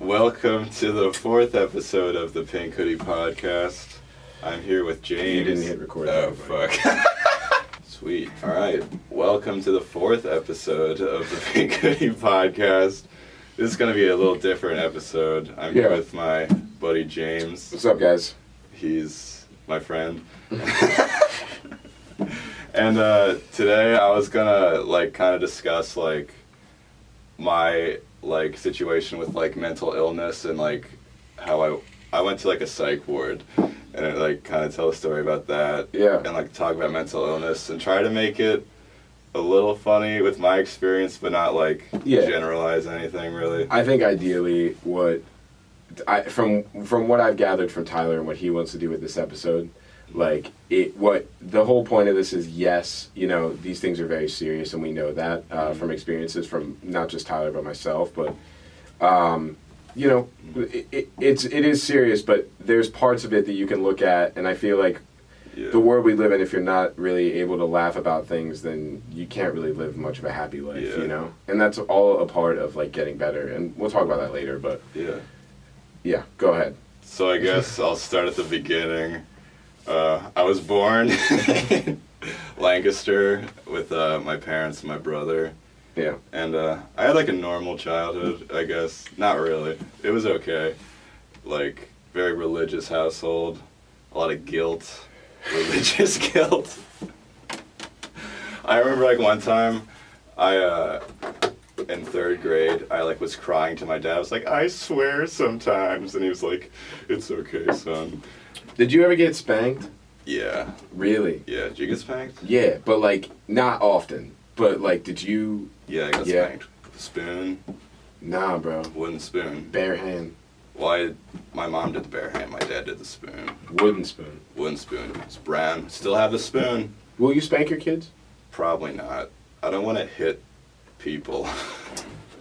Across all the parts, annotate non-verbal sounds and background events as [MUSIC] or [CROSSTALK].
Welcome to the fourth episode of the Pink Hoodie Podcast. I'm here with James. You didn't hit record, Oh everybody. fuck. [LAUGHS] Sweet. All right. Welcome to the fourth episode of the [LAUGHS] Pink Hoodie Podcast. This is gonna be a little different episode. I'm here with my buddy James. What's up, guys? He's my friend. [LAUGHS] and uh, today I was gonna like kind of discuss like my like situation with like mental illness and like how I I went to like a psych ward and it, like kind of tell a story about that Yeah. and like talk about mental illness and try to make it a little funny with my experience but not like Yeah. generalize anything really. I think ideally, what I from from what I've gathered from Tyler and what he wants to do with this episode, like it, what the whole point of this is. Yes, you know these things are very serious, and we know that uh, from experiences from not just Tyler but myself. But um, you know, it, it, it's it is serious, but there's parts of it that you can look at, and I feel like Yeah. the world we live in, if you're not really able to laugh about things, then you can't really live much of a happy life, Yeah. you know? And that's all a part of like getting better. And we'll talk about that later, but yeah. yeah, go ahead. So I guess I'll start at the beginning. Uh, I was born in [LAUGHS] Lancaster with uh, my parents and my brother, Yeah. and uh, I had like a normal childhood, I guess. Not really. It was okay. Like very religious household, a lot of guilt, [LAUGHS] religious guilt. I remember like one time, I uh, in third grade, I like was crying to my dad. I was like, I swear sometimes, and he was like, It's okay, son. Did you ever get spanked? Yeah, Really? yeah. Did you get spanked? Yeah, but like not often. But like, did you? Yeah, I got Yeah. spanked. With a spoon, Nah, bro. wooden spoon. Bare hand, Well, my mom did the bare hand. My dad did the spoon. wooden spoon. Wooden spoon. It's brown. Still have the spoon. Will you spank your kids? Probably not. I don't want to hit people.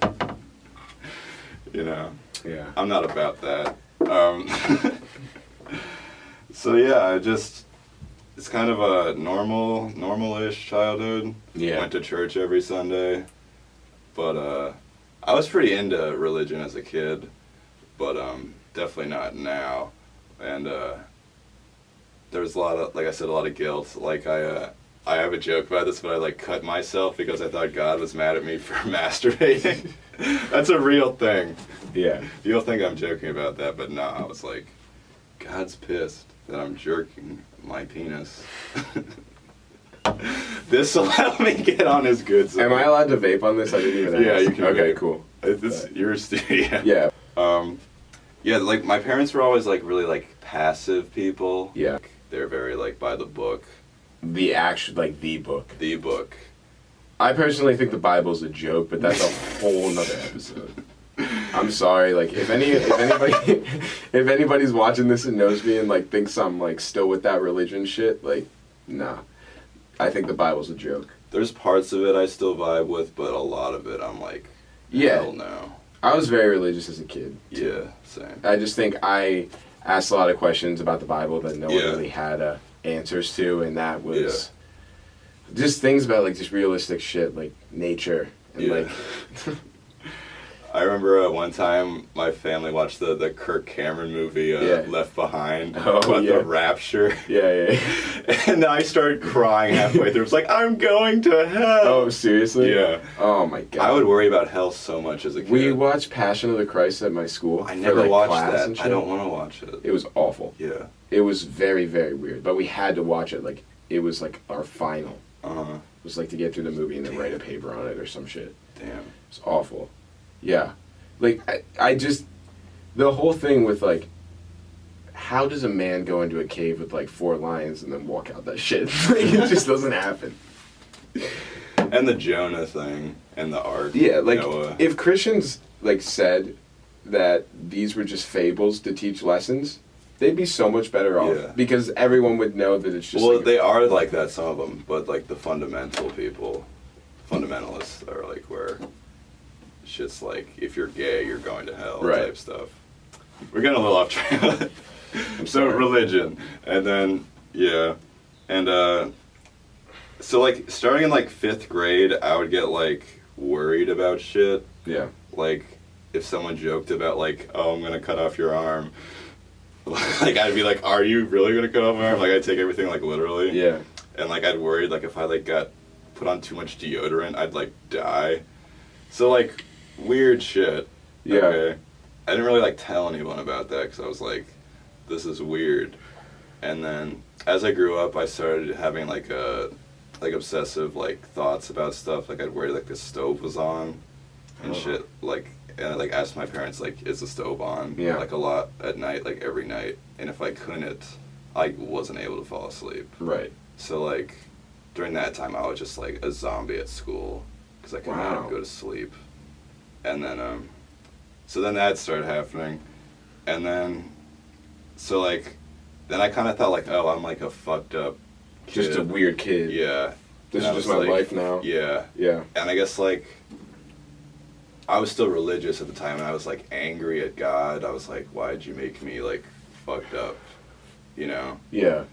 [LAUGHS] you know, Yeah. I'm not about that. Um, [LAUGHS] so yeah, I just it's kind of a normal, normal-ish childhood. Yeah. Went to church every Sunday, but uh, I was pretty into religion as a kid, but um, definitely not now. And uh, there was a lot of, like I said, a lot of guilt. Like I, uh, I have a joke about this, but I like cut myself because I thought God was mad at me for [LAUGHS] masturbating. [LAUGHS] That's a real thing. Yeah. You'll think I'm joking about that, but no, I was like, God's pissed that I'm jerking my penis. [LAUGHS] this will help me get on his good side. Am I allowed to vape on this? I didn't even. Yeah, you can Okay, vape. cool. It's your studio. [LAUGHS] Yeah. Um, yeah, like my parents were always like really like passive people. Yeah. They're very like by the book, The actual, like the book. the book. I personally think the Bible's a joke, but that's a whole nother episode. [LAUGHS] I'm sorry, like if any if anybody [LAUGHS] [LAUGHS] if anybody's watching this and knows me and like thinks I'm like still with that religion shit, like nah. I think the Bible's a joke. There's parts of it I still vibe with, but a lot of it I'm like, Yeah. hell no. I was very religious as a kid. Yeah, same. I just think I asked a lot of questions about the Bible that no one really had uh, answers to, and that was just things about like just realistic shit like nature and Yeah. like [LAUGHS] I remember uh, one time my family watched the, the Kirk Cameron movie uh, Yeah. Left Behind [LAUGHS] Oh, about yeah. the rapture, [LAUGHS] yeah yeah. [LAUGHS] and I started crying halfway through. It's like I'm going to hell. Oh seriously? Yeah. Oh my god. I would worry about hell so much as a kid. We watched Passion of the Christ at my school. I for, never like, watched class that. I don't want to watch it. It was awful. Yeah. It was very very weird, but we had to watch it. Like it was like our final. Uh huh. It was like to get through the movie and then write a paper on it or some shit. Damn. It's awful. Yeah. Like I, I just the whole thing with like how does a man go into a cave with like four lions and then walk out that shit? [LAUGHS] like, it just doesn't happen. And the Jonah thing and the ark. Yeah, like Noah. if Christians like said that these were just fables to teach lessons, they'd be so much better off Yeah. because everyone would know that it's just well, like, they are like that, some of them, but like the fundamental people, fundamentalists are like where shit's like if you're gay, you're going to hell Right. type stuff. We're getting a little off track. [LAUGHS] so religion, and then yeah, and uh, so like starting in like fifth grade, I would get like worried about shit. yeah. Like if someone joked about like, oh, I'm gonna cut off your arm, [LAUGHS] like I'd be like, are you really gonna cut off my arm? Like I'd take everything like literally. Yeah. And like I'd worried like if I like got put on too much deodorant, I'd like die. So like weird shit. Yeah. Okay. I didn't really like tell anyone about that because I was like, this is weird. And then as I grew up, I started having like a like obsessive like thoughts about stuff. Like I'd worry like the stove was on and Oh. shit. Like and I like asked my parents like, is the stove on? Yeah. Like a lot at night, like every night. And if I couldn't, I wasn't able to fall asleep. Right. So like during that time, I was just like a zombie at school because I could Wow. not go to sleep. And then um, so then that started happening, and then so like then I kind of thought like oh I'm like a fucked up kid. Just a weird kid. yeah. This And is just my like- life now. Yeah, Yeah. and I guess like I was still religious at the time, and I was like angry at God. I was like, why'd you make me like fucked up? You know Yeah.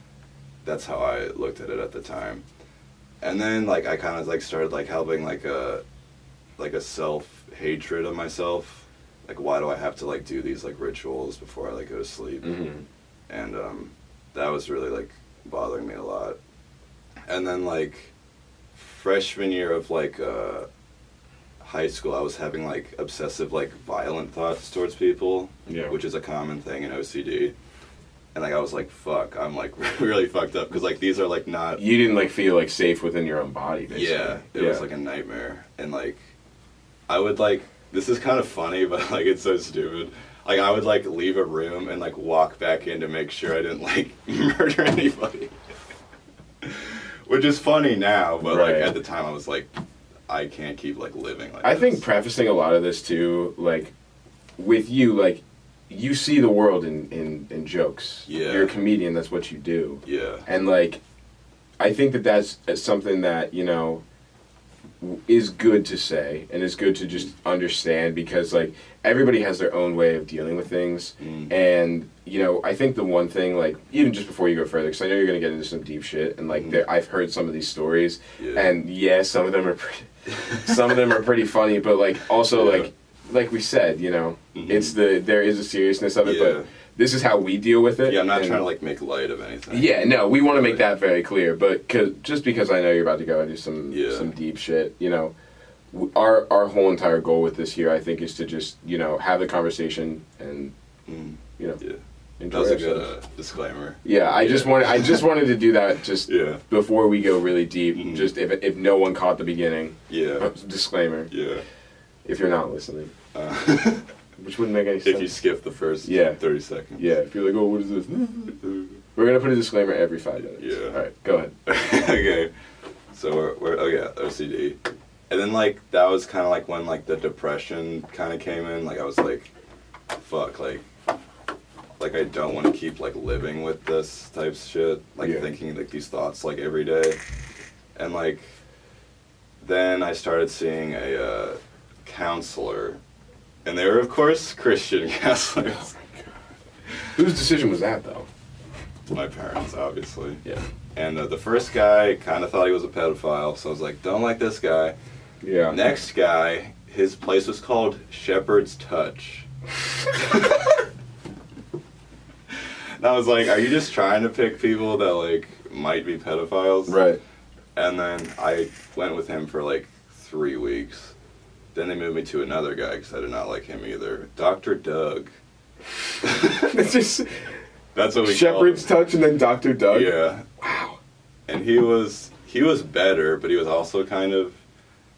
that's how I looked at it at the time. And then like I kind of like started like helping like a like a self hatred of myself. Like why do I have to like do these like rituals before I like go to sleep? Mm-hmm. And um that was really like bothering me a lot. And then like freshman year of like uh high school I was having like obsessive like violent thoughts towards people Yeah. which is a common thing in OCD. And like I was like, fuck, I'm like [LAUGHS] really fucked up because like these are like not. You didn't like feel like safe within your own body, basically. Yeah, it was like a nightmare, and like I would like this is kind of funny, [LAUGHS] but like it's so stupid. Like I would like leave a room and like walk back in to make sure I didn't like [LAUGHS] murder anybody. [LAUGHS] Which is funny now, but Right. like at the time I was like, I can't keep like living like. I think this. prefacing a lot of this too, like with you, like you see the world in in, in jokes. Yeah. You're a comedian. That's what you do. Yeah. And like, I think that that's something that you know is good to say and it's good to just understand because like everybody has their own way of dealing with things Mm. and you know i think the one thing like even just before you go further because i know you're going to get into some deep shit and like Mhm. there, i've heard some of these stories Yeah. and yeah some of them are pretty [LAUGHS] some of them are pretty funny but like also Yeah. like like we said you know Mhm. it's the there is a seriousness of it Yeah. but this is how we deal with it Yeah, I'm not and- trying to like make light of anything. yeah, no, we want to make that very clear. But cause, just because I know you're about to go into some Yeah. some deep shit, you know, our our whole entire goal with this here, I think, is to just you know have the conversation and Mm. you know Yeah. That was a good uh, disclaimer. yeah, I just wanted I just wanted to do that just Yeah. before we go really deep. Mhm. Just if if no one caught the beginning, Yeah. [LAUGHS] disclaimer. Yeah. If you're not listening, Uh, [LAUGHS] which wouldn't make any sense. if you skip the first Yeah. 30 seconds. yeah, if you're like, oh, what is this? [LAUGHS] We're gonna put a disclaimer every five minutes. Yeah. All right, go ahead. [LAUGHS] okay. So we're, we're, oh yeah, OCD. And then like, that was kind of like when like the depression kind of came in. Like I was like, fuck, like, like I don't want to keep like living with this type of shit. Like Yeah. thinking like these thoughts like every day. And like, then I started seeing a uh, counselor. And they were of course Christian [LAUGHS] counselors. Whose decision was that though? My parents, obviously. Yeah. And uh, the first guy kind of thought he was a pedophile, so I was like, don't like this guy. Yeah. Next guy, his place was called Shepherd's Touch. and I was like, are you just trying to pick people that, like, might be pedophiles? Right. And then I went with him for, like, three weeks. Then they moved me to another guy because I did not like him either. Dr. Doug. [LAUGHS] it's just That's what we Shepherd's touch and then Doctor Doug. Yeah. Wow. and he was he was better, but he was also kind of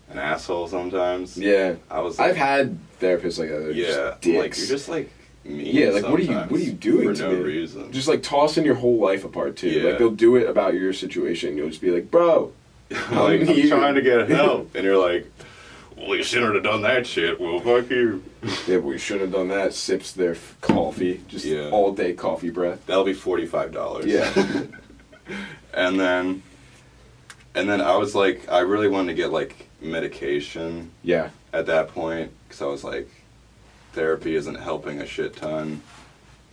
an asshole sometimes. Yeah. I was. I've had therapists like that. Yeah, Just like dicks. you're just like mean. yeah. Like what are you what are you doing for to no me? reason? Just like tossing your whole life apart too. Yeah. Like they'll do it about your situation. You'll just be like, bro. [LAUGHS] like I'm I'm trying to get [LAUGHS] help, and you're like, well, you shouldn't have done that shit. Well, fuck you. [LAUGHS] Yeah, we shouldn't have done that. Sips their f- coffee, just Yeah. all day coffee breath. That'll be forty five dollars. Yeah. [LAUGHS] and then, and then I was like, I really wanted to get like medication Yeah. at that point because I was like, therapy isn't helping a shit ton,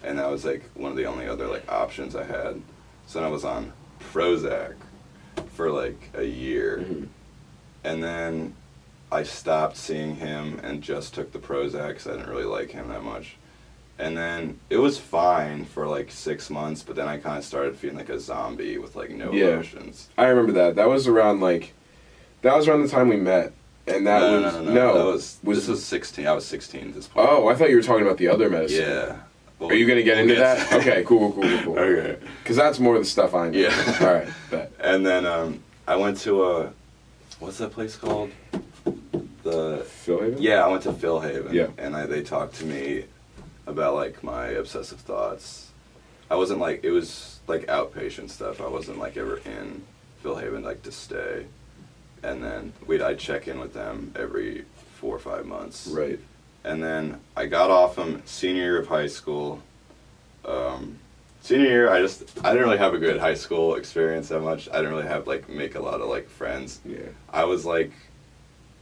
and that was like one of the only other like options I had. So then I was on Prozac for like a year, Mhm. and then I stopped seeing him and just took the Prozac because I didn't really like him that much. And then it was fine for like six months, but then I kind of started feeling like a zombie with like no Yeah. emotions. I remember that. That was around like, that was around the time we met, and that no, was no, no, no, That was, was this was 16. I was 16 at this point. Oh, I thought you were talking about the other medicine. yeah. Well, Are you gonna get into that? Okay, cool, cool, cool, cool. okay. Because that's more of the stuff I know. Yeah. All right. Bet. And then um, I went to a, what's that place called? The Philhaven? Yeah, I went to Philhaven. Yeah. And I, they talked to me about like my obsessive thoughts. I wasn't like it was like outpatient stuff. I wasn't like ever in Philhaven like to stay. And then we'd I'd check in with them every four or five months. Right. And then I got off them senior year of high school. Um, senior year, I just I didn't really have a good high school experience that much. I didn't really have like make a lot of like friends. Yeah. I was like,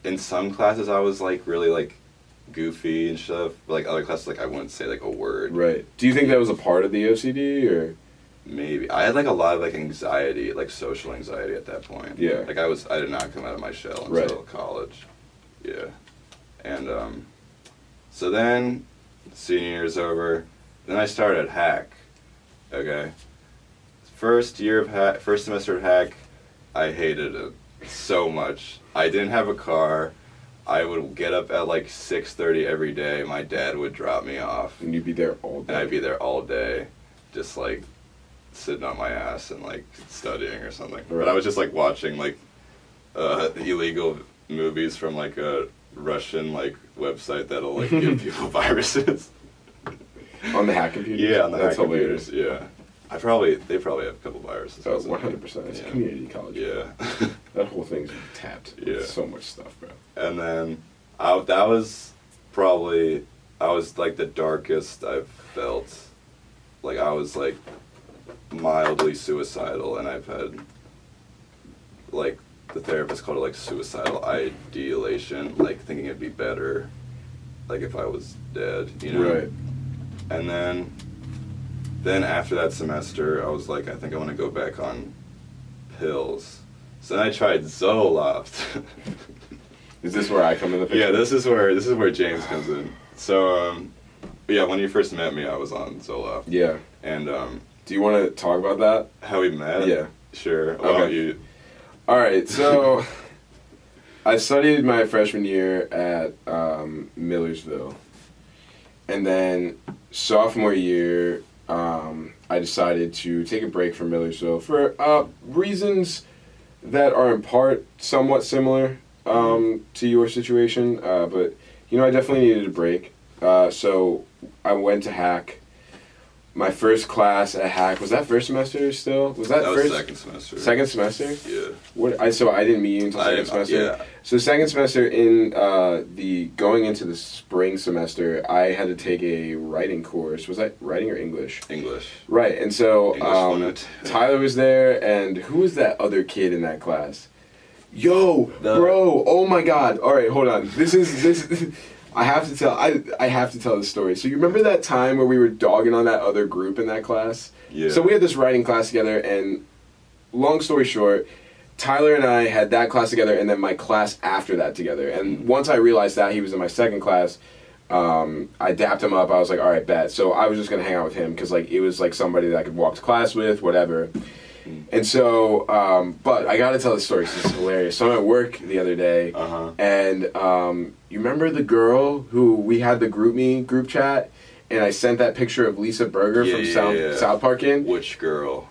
in some classes, I was like really like goofy and stuff. But, like other classes, like I wouldn't say like a word. Right. Do you think that was a part of the OCD or? Maybe I had like a lot of like anxiety, like social anxiety at that point. Yeah. Like I was, I did not come out of my shell until Right. college. Yeah. And um, so then senior year's over. Then I started at HACC. Okay. First year of HACC, first semester at HACC, I hated it so much. I didn't have a car. I would get up at like six thirty every day. My dad would drop me off, And you'd be there all day. and I'd be there all day, just like sitting on my ass and like studying or something. But I was just like watching like uh, illegal movies from like a Russian like website that'll like give [LAUGHS] people viruses. on the HACC computer. Yeah, on the That's HACC hilarious. computers. Yeah, I probably they probably have a couple viruses. Oh, or hundred percent. It's a Yeah. community college. Yeah, [LAUGHS] That whole thing's tapped. Yeah. So much stuff, bro. and then I, that was probably I was like the darkest I've felt. Like I was like mildly suicidal, and I've had like the therapist called it like suicidal ideation, like thinking it'd be better, like if I was dead, you know. Right. And then, then after that semester, I was like, I think I want to go back on pills. So then I tried Zoloft. [LAUGHS] Is this where I come in the picture? yeah, this is where this is where James comes in. So, um, yeah, when you first met me, I was on Zoloft, Yeah. and um, Do you want to talk about that? how we met. Yeah. Sure. Okay. you. All right. So, [LAUGHS] I studied my freshman year at um, Millersville, and then sophomore year, um, I decided to take a break from Millersville for uh, reasons that are in part somewhat similar um, to your situation. Uh, but you know, I definitely needed a break. Uh, so I went to HACC. My first class at HACC was that first semester still? Was that, That was first second semester. second semester? Yeah. What I so I didn't meet you until second didn't- semester. yeah. So second semester in uh, the going into the spring semester, I had to take a writing course. Was that writing or English? English. Right, and so um. Tyler was there, and who was that other kid in that class? Yo, bro! Oh my God! All right, hold on. This is this. I have to tell. I I have to tell the story. So you remember that time where we were dogging on that other group in that class? Yeah. So we had this writing class together, and long story short, Tyler and I had that class together, and then my class after that together. And once I realized that he was in my second class, um, I dapped him up. I was like, all right, bet. So I was just gonna hang out with him because like it was like somebody that I could walk to class with, whatever. And so, um, but I gotta tell the story 'cause it's hilarious. So I'm at work the other day, Uh huh. and um, you remember the girl who we had the GroupMe group chat, and I sent that picture of Lisa Berger Yeah, from yeah, South yeah. South Park in. Which girl?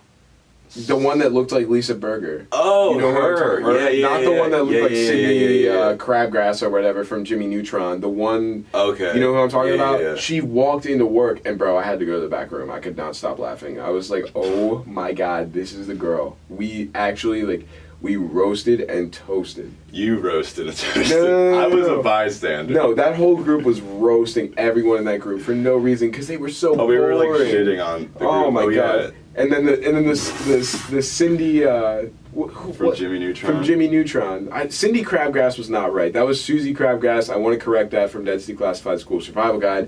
The one that looked like Lisa Berger. Oh, you know her. talking- Yeah, yeah, Not the yeah, one that looked yeah, like Cindy yeah, yeah, yeah. Uh, Crabgrass or whatever from Jimmy Neutron. The one, Okay. you know who I'm talking Yeah, about? yeah, yeah. She walked into work, and bro, I had to go to the back room. I could not stop laughing. I was like, oh my god, this is the girl. We actually, like, we roasted and toasted. You roasted and toasted. No, no, no, I was a bystander. No, that whole group was roasting everyone in that group for no reason because they were so Oh, we were like shitting on. The Oh my yeah. god! And then the and then this this this Cindy uh, wh- who, From what- Jimmy Neutron. from Jimmy Neutron. I, Cindy Crabgrass was not right. That was Suzie Crabgrass. I want to correct that from Ned's Declassified School Survival Guide.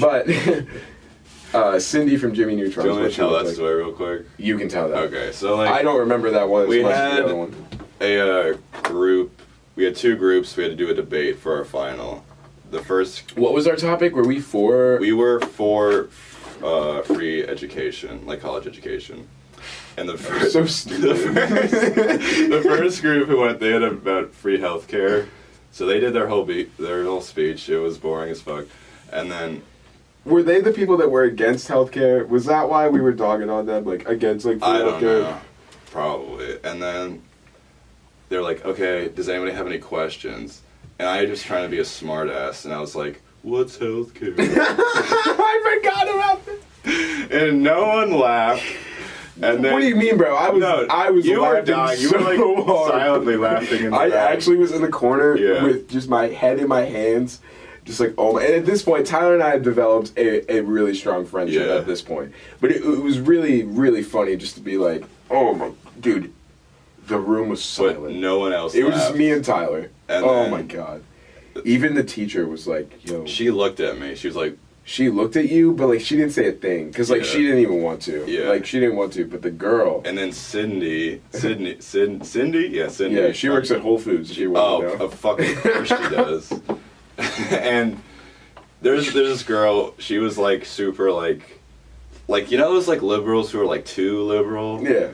but [LAUGHS] uh, Cindy from Jimmy Neutron. Do you want me to tell that like. story real quick? You can tell that. Okay, so like I don't remember that one as We had- the other one. a uh, group we had two groups. We had to do a debate for our final. The first What was our topic? Were we for? we were for uh, free education, like college education. And the first, So [LAUGHS] the stupid. first, the first group who went, they had about free healthcare. So they did their whole beat, their whole speech. It was boring as fuck. And then Were they the people that were against healthcare? Was that why we were dogging on them, like against like free I don't healthcare? know, probably. And then they're like, "Okay, does anybody have any questions?" And I was just trying to be a smartass, and I was like, "What's healthcare?" [LAUGHS] I forgot about this. and no one laughed. And then what do you mean, bro? I was No, I was you were laughing dying. You so were like hard. silently laughing in the I back. actually was in the corner Yeah. with just my head in my hands, just like oh my. And at this point, Tyler and I had developed a, a really strong friendship Yeah. at this point. But it, it was really really funny just to be like, oh my dude, the room was but silent. no one else. it was just me and Tyler. And oh my god. Even the teacher was like, yo. She looked at me. She was like, she looked at you, but like she didn't say a thing because like Yeah. she didn't even want to. Yeah. Like she didn't want to, but the girl. and then Cindy, Sydney, Sid, Cindy, yeah, Cindy. yeah, she works at Whole Foods. She, you Oh, know. [LAUGHS] of fucking course she does. [LAUGHS] and there's there's this girl. She was like super like, like you know those like liberals who are like too liberal. yeah.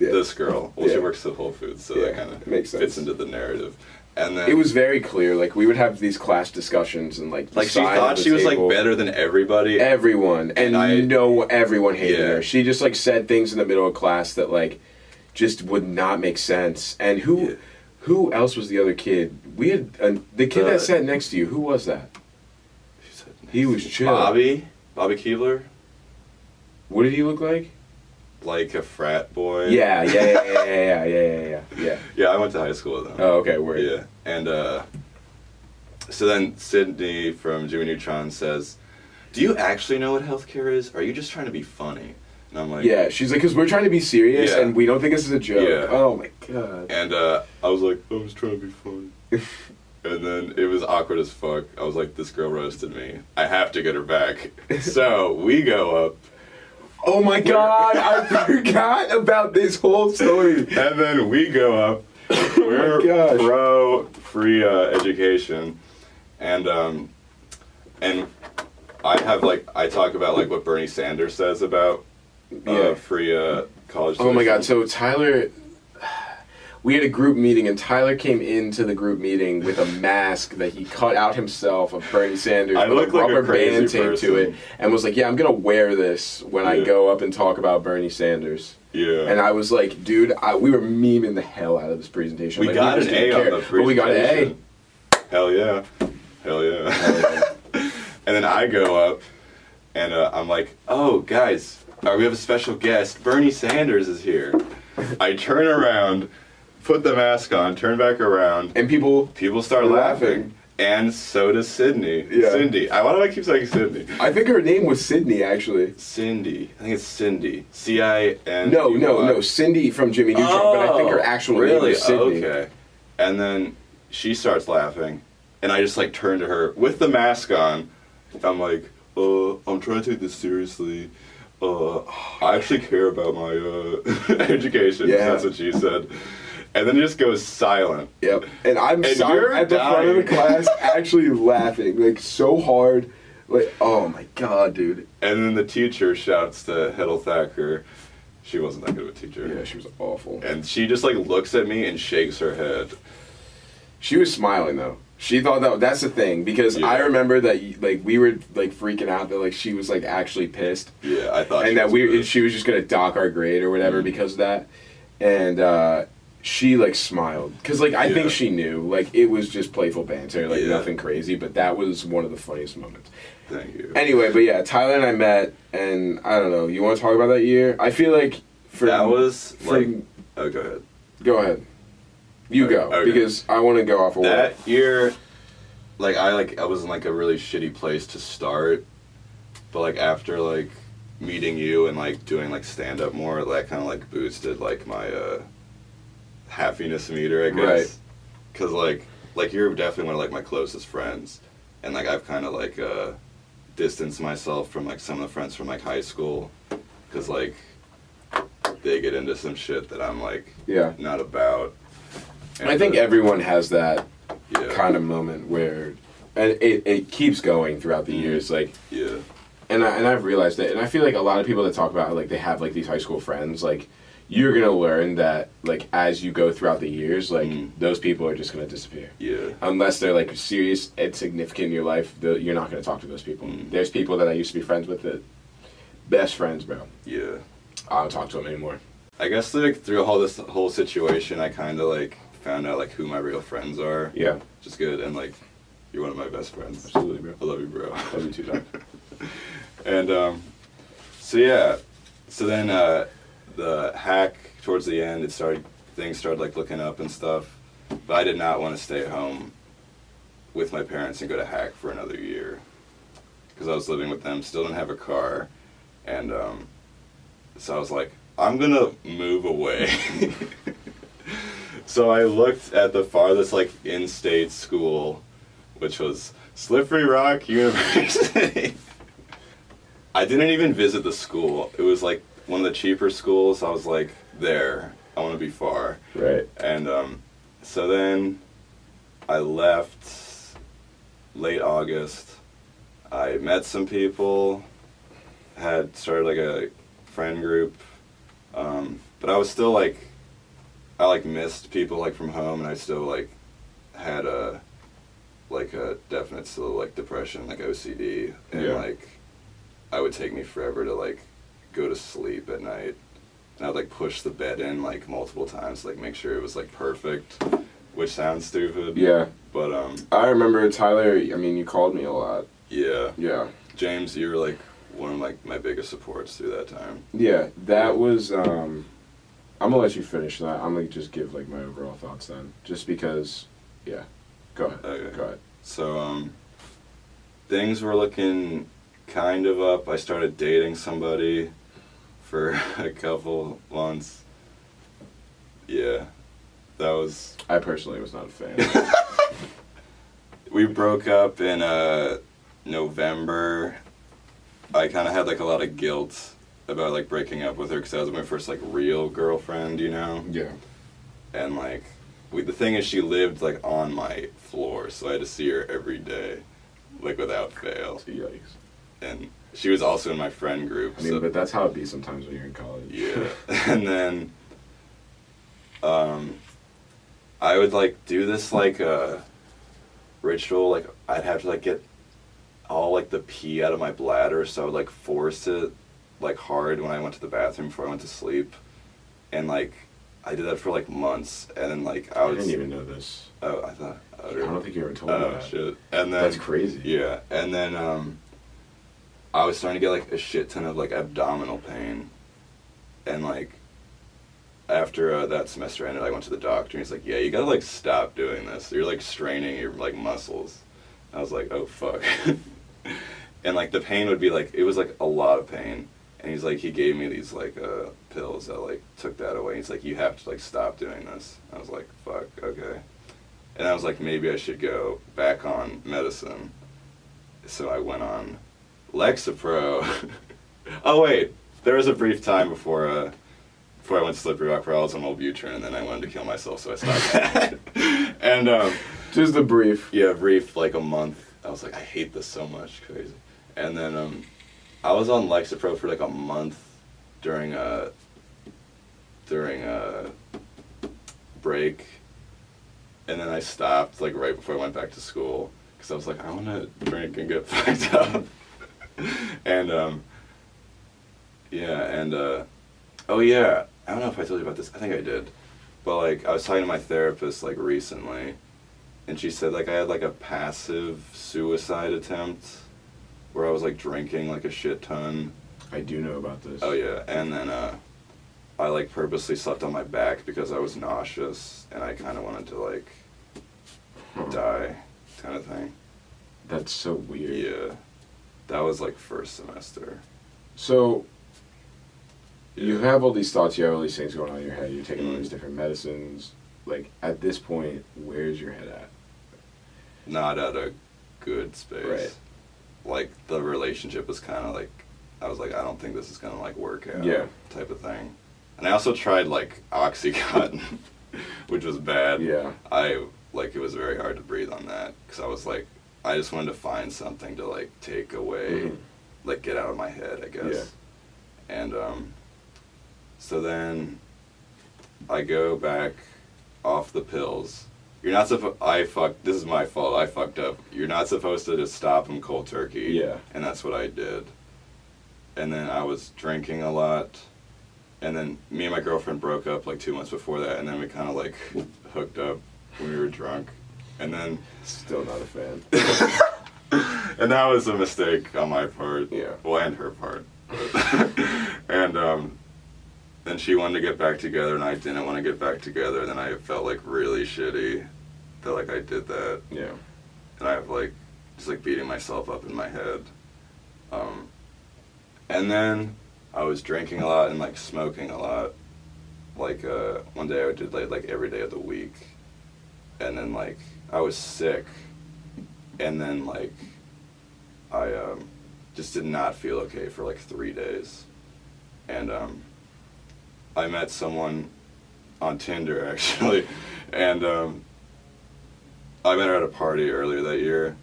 Yeah. This girl. Well, she works at Whole Foods, so Yeah, that kind of makes sense. fits into the narrative. And then It was very clear. Like we would have these class discussions and like like she thought she was like better than everybody. Everyone and, And I- know everyone hated Yeah. her. She just like said things in the middle of class that like just would not make sense. And who, Yeah. who else was the other kid? We had uh, the kid Uh, that sat next to you. Who was that? He was chill. Bobby, Bobby Keebler, What did he look like? like a frat boy. Yeah, yeah, yeah, yeah, yeah, yeah, yeah, yeah, yeah. [LAUGHS] Yeah, I went to high school with him. Oh, okay, word. Yeah, and uh, so then Sydney from Jimmy Neutron says, "Do you actually know what healthcare is? Or are you just trying to be funny?" And I'm like, Yeah, she's like, because we're trying to be serious Yeah. and we don't think this is a joke. Yeah. Oh my god. And uh, I was like, I was trying to be funny. [LAUGHS] and then it was awkward as fuck. I was like, this girl roasted me. I have to get her back. [LAUGHS] so we go up, Oh my god, I [LAUGHS] forgot about this whole story. and then we go up. We're Oh pro free uh, education, and um, and I have like I talk about like what Bernie Sanders says about uh, Yeah. free uh, college. Oh my god, so Tyler we had a group meeting and Tyler came into the group meeting with a mask that he cut out himself of Bernie Sanders I with look a like a rubber band taped to it and was like, Yeah, I'm gonna wear this when I go up and talk about Bernie Sanders. yeah, And I was like, dude, I, we were memeing the hell out of this presentation. we Like, got just an A on the But we got an A. presentation. Hell yeah, hell yeah. [LAUGHS] and then I go up, and uh, I'm like, "Oh, guys, uh, we have a special guest. Bernie Sanders is here." I turn around, put the mask on, turn back around. And people People start Laughing. laughing, and so does Sydney. Yeah. Cindy. I, why do I keep saying Sydney? I think her name was Sydney actually. Cindy. I think it's Cindy. C I N. No, no, no, Cindy from Jimmy Neutron, but I think her actual name is Sydney. Okay. And then she starts laughing, and I just like turn to her with the mask on. I'm like, uh, I'm trying to take this seriously. Uh, I actually care about my uh, [LAUGHS] education. Yeah. That's what she said. And then it just goes silent. Yep. And I'm And at the front of the class actually laughing like so hard. Like oh my god, dude. And then the teacher shouts to Heddle Thacker. She wasn't that good of a teacher. Yeah, she was awful. And she just like looks at me and shakes her head. She was smiling though. She thought that that's the thing because Yeah. I remember that like we were like freaking out that like she was like actually pissed Yeah, I thought. she and that we good. she was just gonna dock our grade or whatever Mhm. because of that. And uh she like smiled because like I Yeah. think she knew like it was just playful banter like Yeah. nothing crazy but that was one of the funniest moments. Thank you. Anyway, but yeah, Tyler and I met, and I don't know. You want to talk about that year? I feel like for that was for, like. Oh, go ahead. go ahead. You Okay, go okay. because I want to go off of That year, like I like I was in like a really shitty place to start, but like after like meeting you and like doing like stand up more, that kind of like boosted like my uh happiness meter, I guess. Cause like like you're definitely one of like my closest friends, and like I've kind of like uh distanced myself from like some of the friends from like high school, cause like they get into some shit that I'm like Yeah. not about. I think uh, everyone has that yeah, kind of moment where, and it, it keeps going throughout the Mhm. years. Like, yeah, and I, and I've realized it, and I feel like a lot of people that talk about like they have like these high school friends, like you're gonna learn that like as you go throughout the years, like Mm. those people are just gonna disappear yeah, unless they're like serious and significant in your life. The, you're not gonna talk to those people. Mm. There's people that I used to be friends with that best friends, bro. yeah. I don't talk to them anymore. I guess like through all this whole situation, I kind of like found out like who my real friends are, Yeah, which is good. And like, you're one of my best friends. absolutely, bro. I love you, bro. Love you too, dog. [LAUGHS] and um, so yeah, so then uh, the HACC towards the end, it started things started like looking up and stuff. But I did not want to stay home with my parents and go to HACC for another year because I was living with them, still didn't have a car, and um, so I was like, I'm gonna move away. [LAUGHS] so I looked at the farthest like in-state school, which was Slippery Rock University. [LAUGHS] I didn't even visit the school. It was like one of the cheaper schools. I was like, there. I want to be far. Right. And um, so then I left late August. I met some people, had started like a friend group, um, but I was still like, I like missed people like from home, and I still like had a like a definite still like depression, like OCD, and Yeah. like I would take me forever to like go to sleep at night and I'd like push the bed in like multiple times, like make sure it was like perfect, which sounds stupid. Yeah. But um, I remember Tyler. I mean, you called me a lot. yeah, Yeah. James, you were like one of like my biggest supports through that time. Yeah, that was. um I'm gonna let you finish that. I'm gonna just give like my overall thoughts then, just because. Yeah, go ahead. Okay. Go ahead. So um, things were looking kind of up. I started dating somebody for [LAUGHS] a couple months. Yeah, that was I personally was not a fan. [LAUGHS] we broke up in uh November. I kind of had like a lot of guilt about like breaking up with her because that was my first like real girlfriend, you know. yeah. And like, we, the thing is, she lived like on my floor, so I had to see her every day, like without fail. Yikes. And she was also in my friend group. I mean, so- but that's how it be sometimes when you're in college. yeah. [LAUGHS] and then um I would like do this like uh ritual like I'd have to like get all like the pee out of my bladder so I would like force it like hard when I went to the bathroom before I went to sleep. And like I did that for like months and then like I I was didn't even know this. oh I thought oh, I don't think you ever told me oh that. shit. And then That's crazy. yeah, and then um, I was starting to get like a shit ton of like abdominal pain, and like after uh, that semester ended, I went to the doctor and he's like, "Yeah, you gotta like stop doing this. You're like straining your like muscles." I was like, "Oh fuck," [LAUGHS] and like the pain would be like it was like a lot of pain, and he's like he gave me these like uh, pills that like took that away. He's like, "You have to like stop doing this." I was like, "Fuck, okay." And I was like, maybe I should go back on medicine. So I went on Lexapro. [LAUGHS] oh wait, there was a brief time before uh, before I went to Slippery Rock where I was on Wellbutrin, and then I wanted to kill myself, so I stopped that. [LAUGHS] and um, Just a brief. yeah, brief like a month. I was like, I hate this so much, crazy. And then um, I was on Lexapro for like a month during a during a break, and then I stopped like right before I went back to school because I was like, I want to drink and get [LAUGHS] fucked up. [LAUGHS] and um, yeah, and uh, oh yeah, I don't know if I told you about this. I think I did, but like I was talking to my therapist like recently and she said like I had like a passive suicide attempt where I was like drinking like a shit ton. I do know about this. Oh yeah, and then uh I like purposely slept on my back because I was nauseous and I kind of wanted to like Huh. die kind of thing. That's so weird. Yeah. That was like first semester. So you have all these thoughts, you have all these things going on in your head. You're taking all Mm. these different medicines. Like at this point, where's your head at? Not at a good space. Right. Like the relationship was kind of like I was like I don't think this is gonna like work out. Yeah. Type of thing. And I also tried like OxyContin. [LAUGHS] which was bad. Yeah. I like it was very hard to breathe on that because I was like, I just wanted to find something to like take away, Mhm. like get out of my head, I guess. Yeah. And um, so then I go back off the pills. You're not supposed. I fucked. This is my fault. I fucked up. You're not supposed to just stop them cold turkey. Yeah. And that's what I did. And then I was drinking a lot. And then me and my girlfriend broke up like two months before that. And then we kind of like hooked up when we were drunk. And then Still not a fan. [LAUGHS] and that was a mistake on my part. Yeah. Well, and her part. [LAUGHS] and um, then she wanted to get back together, and I didn't want to get back together. And then I felt like really shitty that like I did that, Yeah. and I have like just like beating myself up in my head. Um, and then I was drinking a lot and like smoking a lot. Like uh, one day I did like like every day of the week, and then like I was sick, and then like I um, just did not feel okay for like three days, and um, I met someone on Tinder [LAUGHS] actually, and um, I met her at a party earlier that year,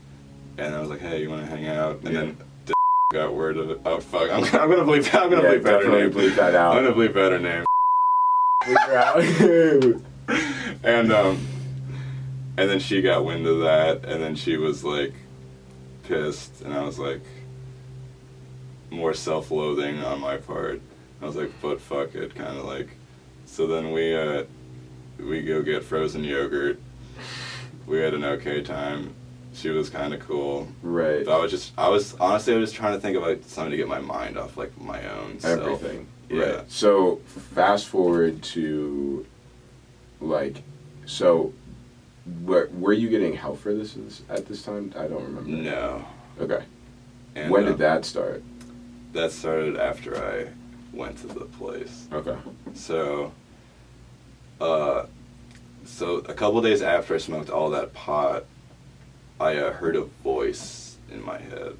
and I was like, "Hey, you want to hang out?" And Yeah. then [LAUGHS] got word of it. Oh fuck! I'm, I'm gonna bleep. I'm gonna Yeah, bleep better name. bleep that out. I'm gonna bleep better name. Bleep [LAUGHS] and um, and then she got wind of that, and then she was like pissed, and I was like more self-loathing on my part. I was like, but fuck it, kind of like. So then we uh, we go get frozen yogurt. We had an okay time. She was kind of cool. right. I was just, I was honestly, I was just trying to think of like something to get my mind off like my own self. Everything. Yeah. Right. So fast forward to like so were, were you getting help for this at this time? I don't remember. No. Okay. And, when uh, did that start? That started after I went to the place. Okay. So, uh, so a couple days after I smoked all that pot, I uh, heard a voice in my head,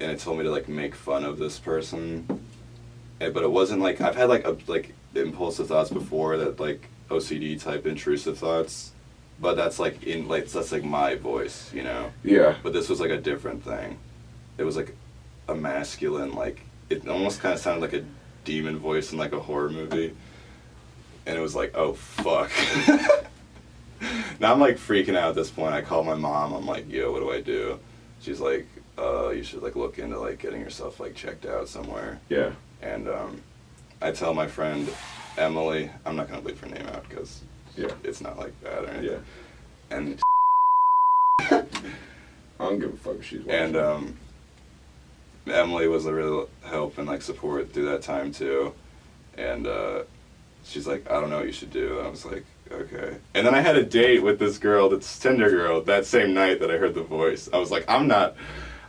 and it told me to like make fun of this person, and, but it wasn't like I've had like a, like impulsive thoughts before that like OCD type intrusive thoughts, but that's like in like that's like my voice, you know. Yeah. But this was like a different thing. It was like a masculine, like it almost kind of sounded like a demon voice in like a horror movie. And it was like, oh fuck. [LAUGHS] now I'm like freaking out at this point. I call my mom. I'm like, yo, what do I do? She's like, uh, you should like look into like getting yourself like checked out somewhere. Yeah. And um, I tell my friend Emily, I'm not gonna bleep her name out because Yeah. it's not like bad or anything. Yeah. And [LAUGHS] I don't give a fuck if she's watching. and um, Emily was a real help and like support through that time too, and uh, she's like, I don't know what you should do. And I was like, okay. And then I had a date with this girl, this Tinder girl, that same night that I heard the voice. I was like, I'm not,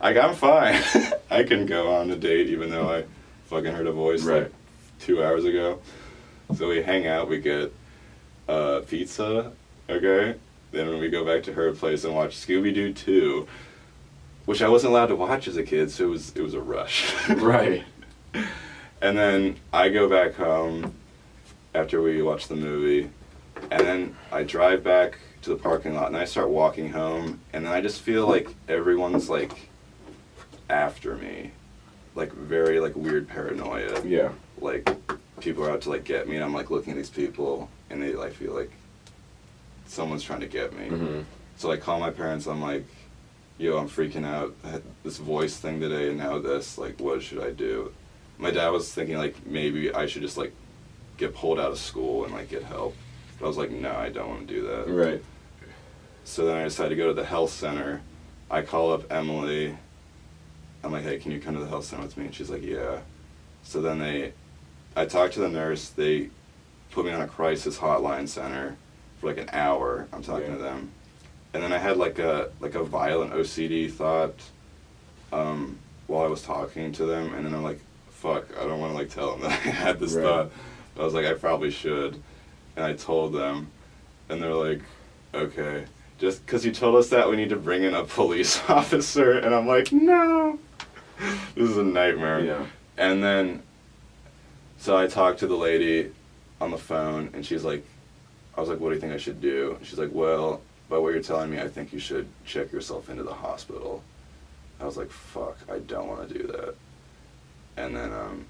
like I'm fine. [LAUGHS] I can go on a date even though I fucking heard a voice Right. like two hours ago. So we hang out, we get uh, pizza, okay? Then we go back to her place and watch Scooby Doo 2, which I wasn't allowed to watch as a kid, so it was it was a rush. [LAUGHS] right. And then I go back home after we watch the movie, and then I drive back to the parking lot, and I start walking home, and then I just feel like everyone's like after me, like very like weird paranoia Yeah. like people are out to like get me and I'm like looking at these people and they like feel like someone's trying to get me. hmm So I call my parents, I'm like, yo, I'm freaking out. I had this voice thing today and now this, like what should I do? My dad was thinking like maybe I should just like get pulled out of school and like get help. But I was like, no, I don't want to do that. Right. So then I decided to go to the health center. I call up Emily. I'm like, hey, can you come to the health center with me? And she's like, yeah. So then they, I talked to the nurse. They put me on a crisis hotline center for like an hour. I'm talking Yeah. to them, and then I had like a like a violent OCD thought um, while I was talking to them, and then I'm like, fuck, I don't want to like tell them [LAUGHS] that I had this Right. thought. But I was like, I probably should, and I told them, and they're like, okay. Just because you told us that, we need to bring in a police [LAUGHS] officer. And I'm like, no. [LAUGHS] This is a nightmare. Yeah. And then, so I talked to the lady, on the phone, and she's like, I was like, what do you think I should do? And she's like, well, by what you're telling me, I think you should check yourself into the hospital. I was like, fuck, I don't want to do that. And then um,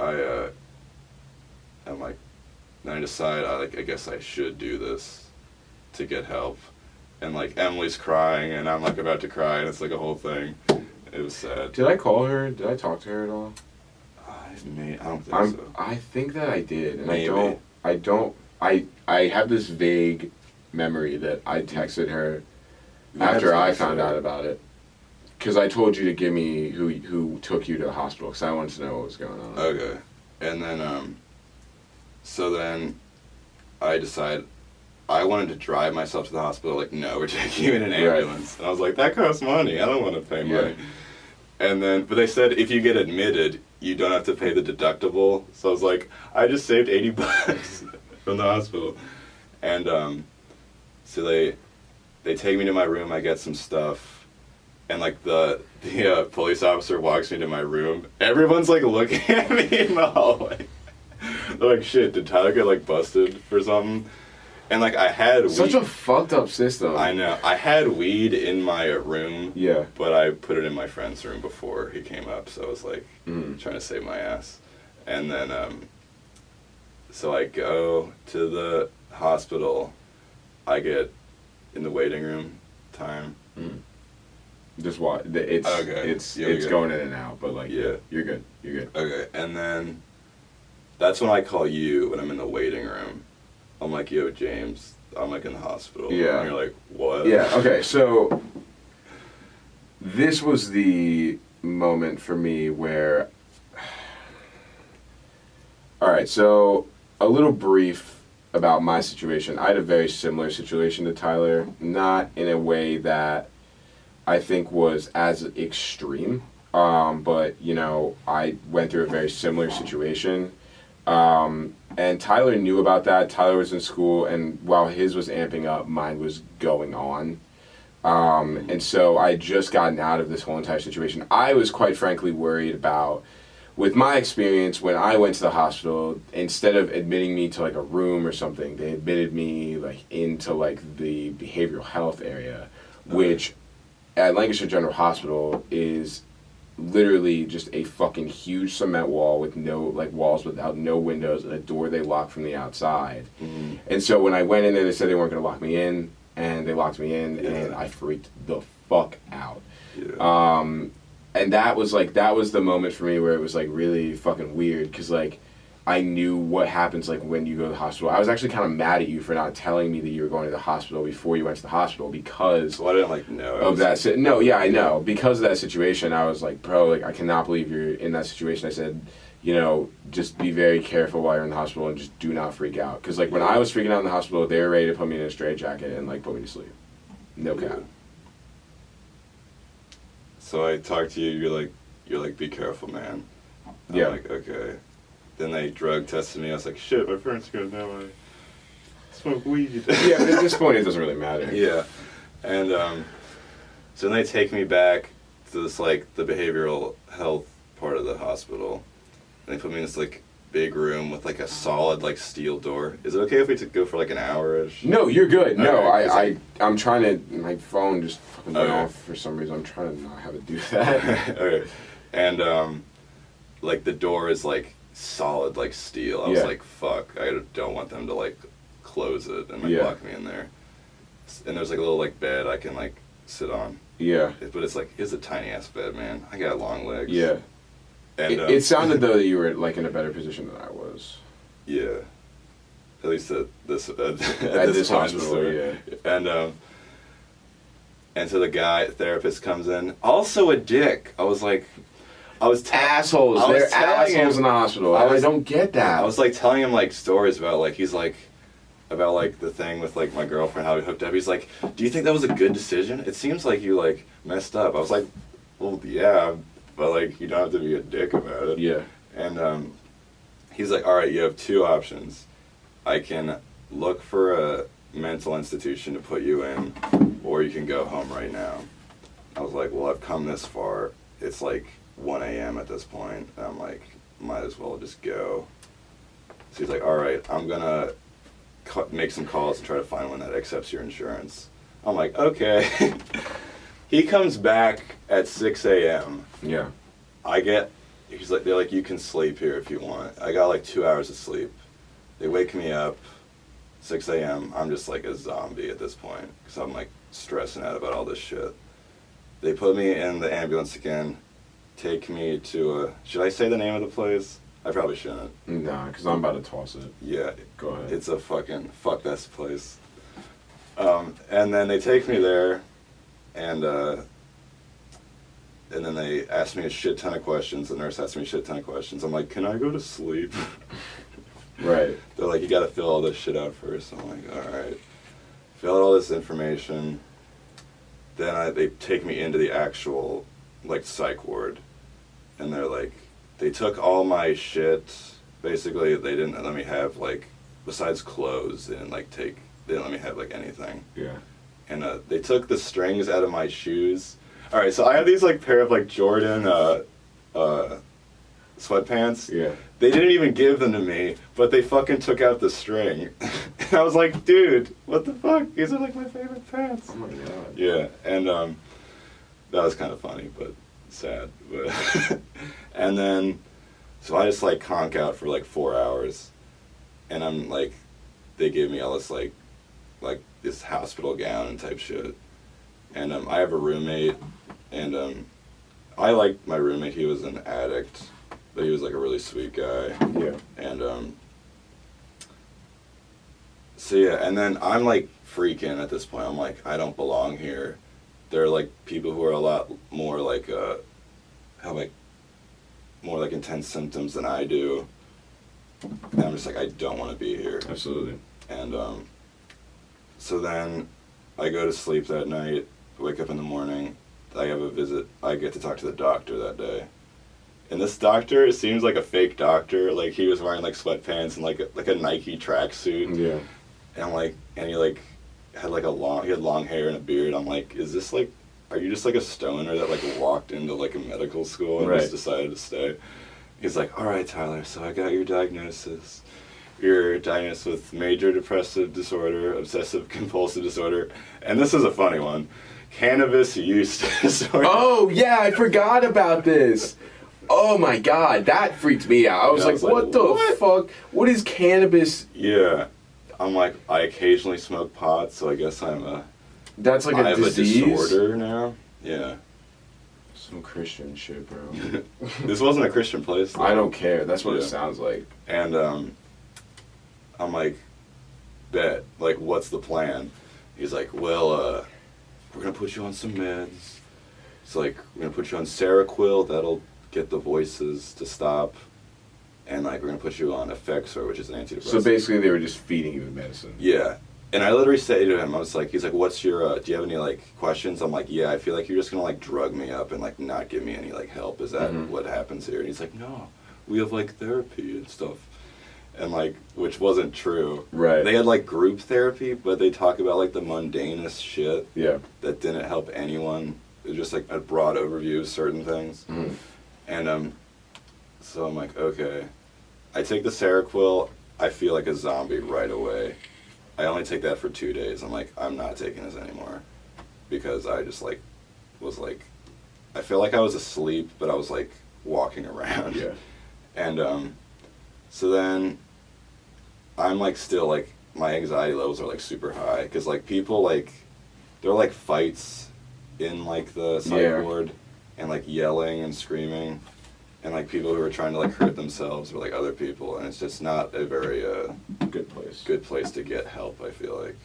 I, uh, I'm like, then I decide, I like, I guess I should do this to get help. And like Emily's crying, and I'm like about to cry, and it's like a whole thing. It was sad. Did I call her? Did I talk to her at all? I, may, I don't think I'm, so. I think that I did, and Maybe. I don't. I don't. I I have this vague memory that I texted her after I found out about it, because I told you to give me who who took you to the hospital, because I wanted to know what was going on. Okay. And then, um, so then I decide I wanted to drive myself to the hospital. Like, no, we're [LAUGHS] taking you in an Right. ambulance. And I was like, that costs money. I don't want to pay Yeah. money. And then, but they said if you get admitted, you don't have to pay the deductible. So I was like, I just saved 80 [LAUGHS] bucks from the hospital. And, um, so they, they take me to my room. I get some stuff. And like the the uh, police officer walks me to my room. Everyone's like looking [LAUGHS] at me in the hallway. They're like, "Shit, did Tyler get like busted for something?" And like I had Such weed. a fucked up system. I know I had weed in my room, Yeah. but I put it in my friend's room before he came up. So I was like Mm. trying to save my ass. And then um, so I go to the hospital. I get in the waiting room time. Just what? It's Okay. it's Yeah, it's going in and out, but like Yeah. you're good. You're good. Okay, and then that's when I call you when I'm in the waiting room. I'm like, yo, James, I'm like in the hospital. Yeah. And you're like, what? Yeah. Okay. So this was the moment for me where. [SIGHS] All right. So a little brief about my situation. I had a very similar situation to Tyler, not in a way that I think was as extreme. Um, but you know, I went through a very similar situation. Um, and Tyler knew about that. Tyler was in school, and while his was amping up, mine was going on. Um, and so I had just gotten out of this whole entire situation. I was quite frankly worried about, with my experience, when I went to the hospital, instead of admitting me to like a room or something, they admitted me like into like the behavioral health area, which at Lancaster General Hospital is literally just a fucking huge cement wall with no like walls without no windows and a door they lock from the outside. Mhm. And so when I went in there, they said they weren't going to lock me in, and they locked me in, and I freaked the fuck out. Yeah. Um, and that was like that was the moment for me where it was like really fucking weird because like I knew what happens like when you go to the hospital. I was actually kind of mad at you for not telling me that you were going to the hospital before you went to the hospital because so I didn't like know. Of that. Si- no, yeah, I know. Because of that situation, I was like, bro, like I cannot believe you're in that situation. I said, you know, just be very careful while you're in the hospital and just do not freak out. Because like when I was freaking out in the hospital, they were ready to put me in a straitjacket and like put me to sleep. No cap. So I talked to you. You're like, you're like, be careful, man. I'm Yeah. like, okay. Then they drug tested me. I was like, shit, my parents are gonna know I smoke weed. [LAUGHS] yeah, but at this point, it doesn't really matter. Yeah. And um, so then they take me back to this like the behavioral health part of the hospital. And they put me in this like big room with like a solid like steel door. Is it okay if we t- go for like an hour ish? No, you're good. No, I, I, I'm trying to. My phone just fucking went Okay. off for some reason. I'm trying to not have it do that. [LAUGHS] okay. And um, like the door is like solid like steel. I was Yeah. like, fuck, I don't want them to like close it and like Yeah. lock me in there. S- And there's like a little like bed I can like sit on. yeah, It- But it's like it's a tiny ass bed, man. I got long legs. yeah. And It, um, it sounded [LAUGHS] though that you were like in a better position than I was. Yeah. At least at this at, [LAUGHS] at At this point in the hospital, story. yeah. And um and so the guy therapist comes in, also a dick. I was like I was te- assholes. I was They're assholes him- in the hospital. I I, don't get that. I was like telling him like stories about like he's like about like the thing with like my girlfriend how we hooked up. He's like, "Do you think that was a good decision? It seems like you like messed up." I was like, "Well, yeah, but like you don't have to be a dick about it." yeah, And um, he's like, all right, you have two options. I can look for a mental institution to put you in, or you can go home right now. I was like, well, I've come this far. It's like 1 a.m. at this point. And I'm like, might as well just go. So he's like, all right, I'm gonna make some calls and try to find one that accepts your insurance. I'm like, okay. [LAUGHS] he comes back at 6 a.m. Yeah. I get, he's like, they're like, you can sleep here if you want. I got like two hours of sleep. They wake me up, 6 a.m. I'm just like a zombie at this point because I'm like stressing out about all this shit. They put me in the ambulance again, take me to a, should I say the name of the place? I probably shouldn't. Nah, because I'm about to toss it. Yeah, Go ahead. it's a fucking fuck this place. Um, and then they take me there, and uh, and then they ask me a shit ton of questions. The nurse asked me a shit ton of questions. I'm like, can I go to sleep? [LAUGHS] right. They're like, you got to fill all this shit out first. I'm like, all right. Fill out all this information. Then I, they take me into the actual like psych ward, and they're like, they took all my shit. Basically, they didn't let me have like, besides clothes, they didn't like take. They didn't let me have like anything. Yeah. And uh, they took the strings out of my shoes. All right, so I have these like pair of like Jordan uh, uh, sweatpants. Yeah. They didn't even give them to me, but they fucking took out the string. [LAUGHS] and I was like, dude, what the fuck? These are like my favorite pants. Oh my god. Yeah, and um, that was kind of funny, but sad. But [LAUGHS] and then, so I just like conk out for like four hours, and I'm like, they give me all this like, like this hospital gown and type shit, and um, I have a roommate, and um, I liked my roommate. He was an addict, but he was like a really sweet guy. Yeah. And um so yeah, and then I'm like freaking at this point. I'm like, I don't belong here. There are like people who are a lot more like uh have like more like intense symptoms than I do. And I'm just like, I don't want to be here. Absolutely. And um so then I go to sleep that night, wake up in the morning, I have a visit I get to talk to the doctor that day. And this doctor it seems like a fake doctor. Like he was wearing like sweatpants and like a, like a Nike tracksuit. Yeah. And I'm like, and he like had like a long, he had long hair and a beard. I'm like, is this like, are you just like a stoner that like walked into like a medical school and Right. just decided to stay? He's like, all right, Tyler. So I got your diagnosis. You're diagnosed with major depressive disorder, obsessive [LAUGHS] compulsive disorder, and this is a funny one, cannabis use [LAUGHS] disorder. Oh yeah, I forgot about this. Oh my god, that freaked me out. I was I was like, what the what? fuck? What is cannabis? Yeah, I'm like, I occasionally smoke pot, so I guess I'm a That's like I a have disease. a disorder now. Yeah. Some Christian shit, bro. [LAUGHS] this wasn't a Christian place. though. I don't care. That's what it sounds like. And um, I'm like, bet. Like, what's the plan? He's like, well, uh, we're gonna put you on some meds. It's like we're gonna put you on Seroquel. That'll get the voices to stop. And like we're gonna put you on Effexor, which is an antidepressant. So basically, they were just feeding you medicine. Yeah. And I literally say to him, I was like, he's like, what's your, uh, do you have any like questions? I'm like, yeah, I feel like you're just gonna like drug me up and like not give me any like help. Is that Mhm. what happens here? And he's like, no, we have like therapy and stuff. And like, which wasn't true. Right. They had like group therapy, but they talk about like the mundanest shit Yeah. that didn't help anyone. It was just like a broad overview of certain things. Mm. And um, so I'm like, okay. I take the Seroquel. I feel like a zombie right away. I only take that for two days. I'm like, I'm not taking this anymore, because I just like was like, I feel like I was asleep, but I was like walking [LAUGHS] around. Yeah. And um, so then I'm like still like my anxiety levels are like super high because like people like there are like fights in like the psych Yeah. ward and like yelling and screaming and like people who are trying to like hurt themselves or like other people and it's just not a very uh, Good place. good place to get help. I feel like,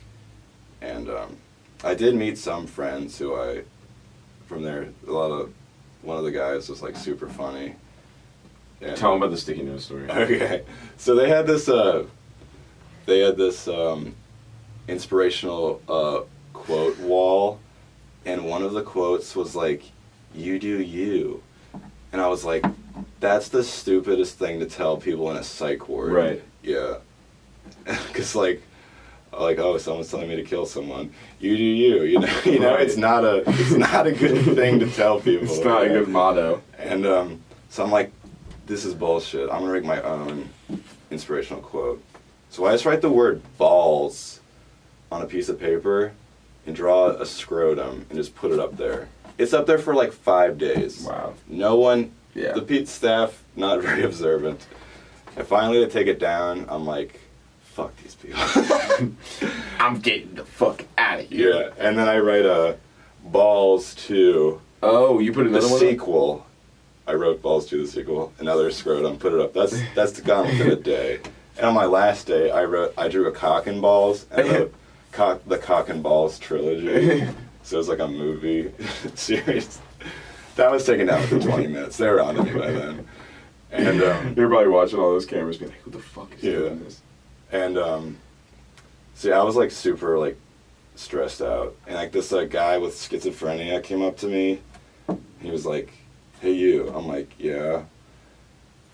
and um, I did meet some friends who I from there. A lot of one of the guys was like super funny. And- Tell them about the sticky note story. [LAUGHS] Okay, so they had this. Uh, they had this um, inspirational uh, quote wall, and one of the quotes was like, "You do you," and I was like, "That's the stupidest thing to tell people in a psych ward." Right. Yeah, [LAUGHS] because like. Like oh, someone's telling me to kill someone. You do you. You know. [LAUGHS] You know. Right. It's not a. It's not a good [LAUGHS] thing to tell people. It's not a good motto. And um, so I'm like, this is bullshit. I'm gonna make my own. inspirational quote. So I just write the word balls on a piece of paper and draw a scrotum and just put it up there. It's up there for like five days. Wow. No one, Yeah. the Pete staff, not [LAUGHS] very observant. And finally, to take it down, I'm like, fuck these people. [LAUGHS] I'm getting the fuck out of here. yeah. And then I write a balls to Oh, you put the another one. up? sequel. I wrote balls to the sequel. Another scrotum. Put it up. That's that's gone within a day. And on my last day, I wrote I drew a cock and balls. And wrote [LAUGHS] cock the cock and balls trilogy. so it's like a movie series. That was taken down within 20 minutes. They were on to me by then. And um, [LAUGHS] You're probably watching all those cameras, being like, "Who the fuck is Yeah. doing this?" And um, see, I was like super like stressed out, and like this like guy with schizophrenia came up to me. He was like, "Hey, you." I'm like, "Yeah."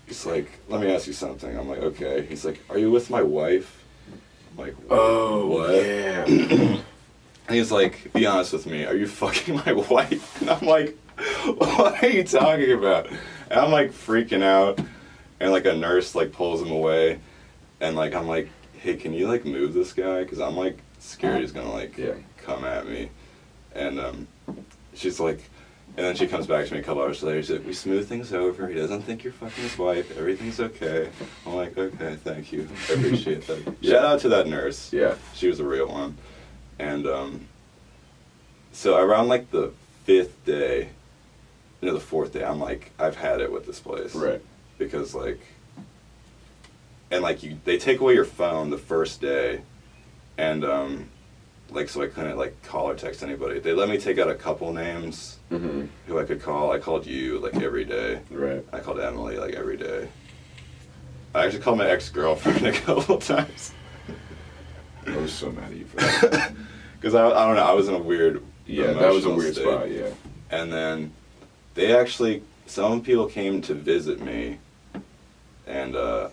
He's like, "Let me ask you something." I'm like, "Okay." He's like, "Are you with my wife?" I'm like, Oh, what?" yeah. [CLEARS THROAT] And he's like, "Be honest with me. Are you fucking [LAUGHS] my wife?" And I'm like, [LAUGHS] "What are you talking about?" And I'm like freaking out, and like a nurse like pulls him away, and like I'm like, "Hey, can you like move this guy?" Because I'm like scared he's gonna like Yeah. come at me, and um, she's like. And then she comes back to me a couple hours later. She's like, "We smooth things over. He doesn't think you're fucking his wife. Everything's okay." I'm like, "Okay, thank you. I appreciate that." [LAUGHS] Yeah. Shout out to that nurse yeah. she was a real one and um so around like the fifth day no the fourth day i'm like i've had it with this place Right. because like and like you they take away your phone the first day and um like so i couldn't like call or text anybody they let me take out a couple names Mm-hmm. who i could call i called you like every day Right. i called emily like every day i actually called my ex-girlfriend [LAUGHS] a couple times I was so mad at you for [LAUGHS] that. Because I, I don't know, I was in a weird. yeah, that was a weird state. spot. Yeah. And then they actually, some people came to visit me, and uh,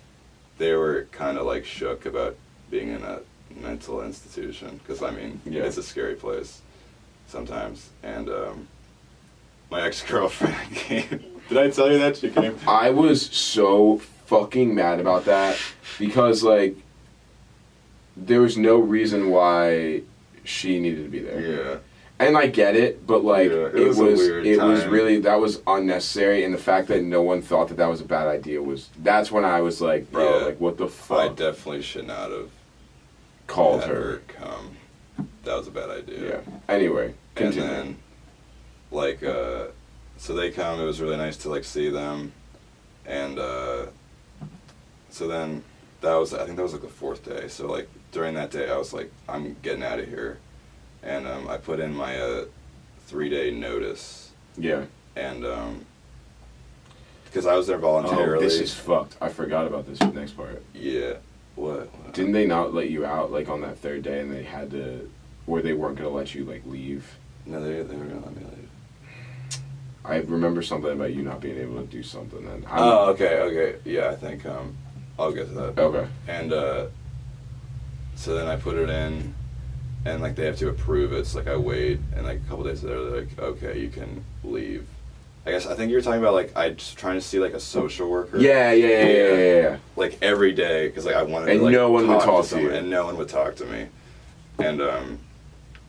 they were kind of like shook about being in a mental institution. Because I mean, Yeah. it's a scary place sometimes. And um, my ex girlfriend [LAUGHS] came. Did I tell you that she came? I was so fucking mad about that because like there was no reason why she needed to be there. Yeah. And I get it, but like Yeah, it it, was was, it was really that was unnecessary, and the fact that no one thought that that was a bad idea was that's when I was like, bro, Yeah. like what the fuck? I definitely should not have Called had her. come. That was a bad idea. Yeah. Anyway, and then like uh so they come it was really nice to like see them and uh so then that was i think that was like the fourth day so like during that day i was like i'm getting out of here and um i put in my uh three day notice yeah. and um because i was there voluntarily. Oh, this is fucked. I forgot about this next part. yeah what, what? Didn't they not let you out like on that third day, and they had to, or they weren't gonna let you like leave? no they, they were gonna let me leave I remember something about you not being able to do something. And I'm, oh okay okay yeah i think um i'll get to that okay. and uh, so then I put it in, and like they have to approve it. So like I wait, and like a couple days later, they're like, okay, you can leave. I guess I think you're talking about like I just trying to see like a social worker. Yeah, yeah, yeah, yeah, yeah. yeah. Like every day, because like I wanted And to like no one would talk to someone, you. and no one would talk to me, and um,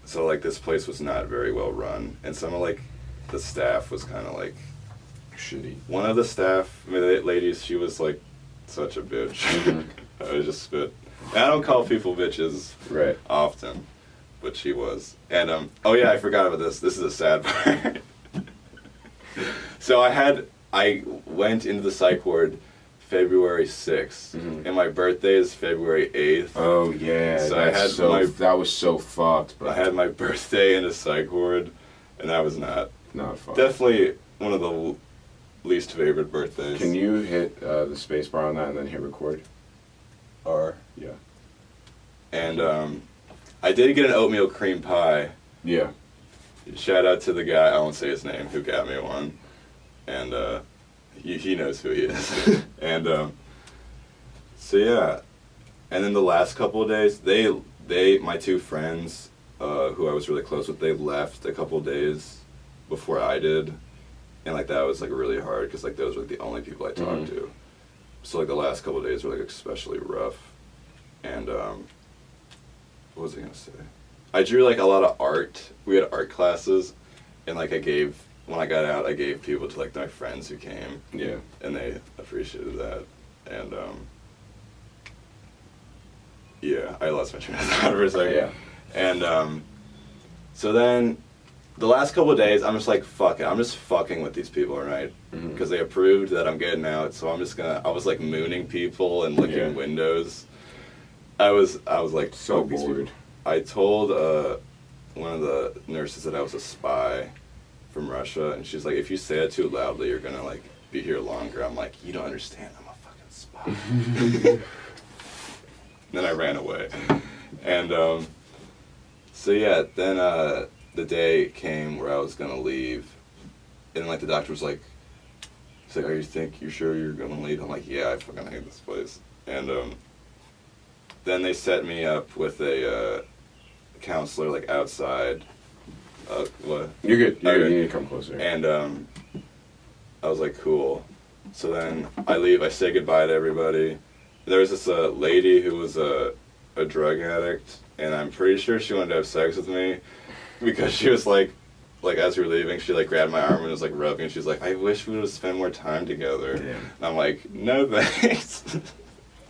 so like this place was not very well run, and some of like the staff was kind of like Shitty. one of the staff I mean, the ladies, she was like such a bitch. Mhm. [LAUGHS] I was just spit. I don't call people bitches Right. often, but she was. And um, oh yeah, I forgot about this. This is a sad [LAUGHS] part. so I had I went into the psych ward February 6th Mhm. and my birthday is February eighth. Oh yeah, So I had so my- that was so fucked, bro. I had my [LAUGHS] birthday in a psych ward, and that was not not fucked. definitely one of the l- least favorite birthdays. Can you hit uh, the space bar on that and then hit record? R. Yeah. and um, I did get an oatmeal cream pie. Yeah. Shout out to the guy, I won't say his name, who got me one. And uh, he, he knows who he is. [LAUGHS] and um, so, yeah. And then the last couple of days, they, they my two friends, uh, who I was really close with, they left a couple of days before I did. And, like, that was, like, really hard because, like, those were like, the only people I talked Mhm. to. so like the last couple of days were like especially rough, and um, what was I gonna say? I drew like a lot of art. We had art classes, and like I gave when I got out, I gave people to like my friends who came, Yeah. and they appreciated that. And um, yeah, I lost my train of thought [LAUGHS] for a second. Yeah. And um, so then the last couple of days, I'm just like, fuck it. I'm just fucking with these people, right? Because they approved that I'm getting out. So I'm just gonna. I was like mooning people and licking Yeah. windows. I was. I was like So fuck bored. I told uh, one of the nurses that I was a spy from Russia, and she's like, if you say it too loudly, you're gonna like be here longer. I'm like, you don't understand. I'm a fucking spy. [LAUGHS] then I ran away, and um, so yeah. Then uh, the day came where I was gonna leave, and like the doctor was like, he's like, "Are you think you sure you're gonna leave?" I'm like, "Yeah, I fucking hate this place." And um, then they set me up with a uh, counselor like outside. Uh, what? You're good. You're good. Okay. You need to come closer. And um, I was like, cool. So then I leave. I say goodbye to everybody. There was this uh, lady who was a, a drug addict, and I'm pretty sure she wanted to have sex with me because she was like, like as we were leaving, she like grabbed my arm and was like rubbing. She's like, I wish we would have spent more time together. Damn. And I'm like, no [LAUGHS] thanks.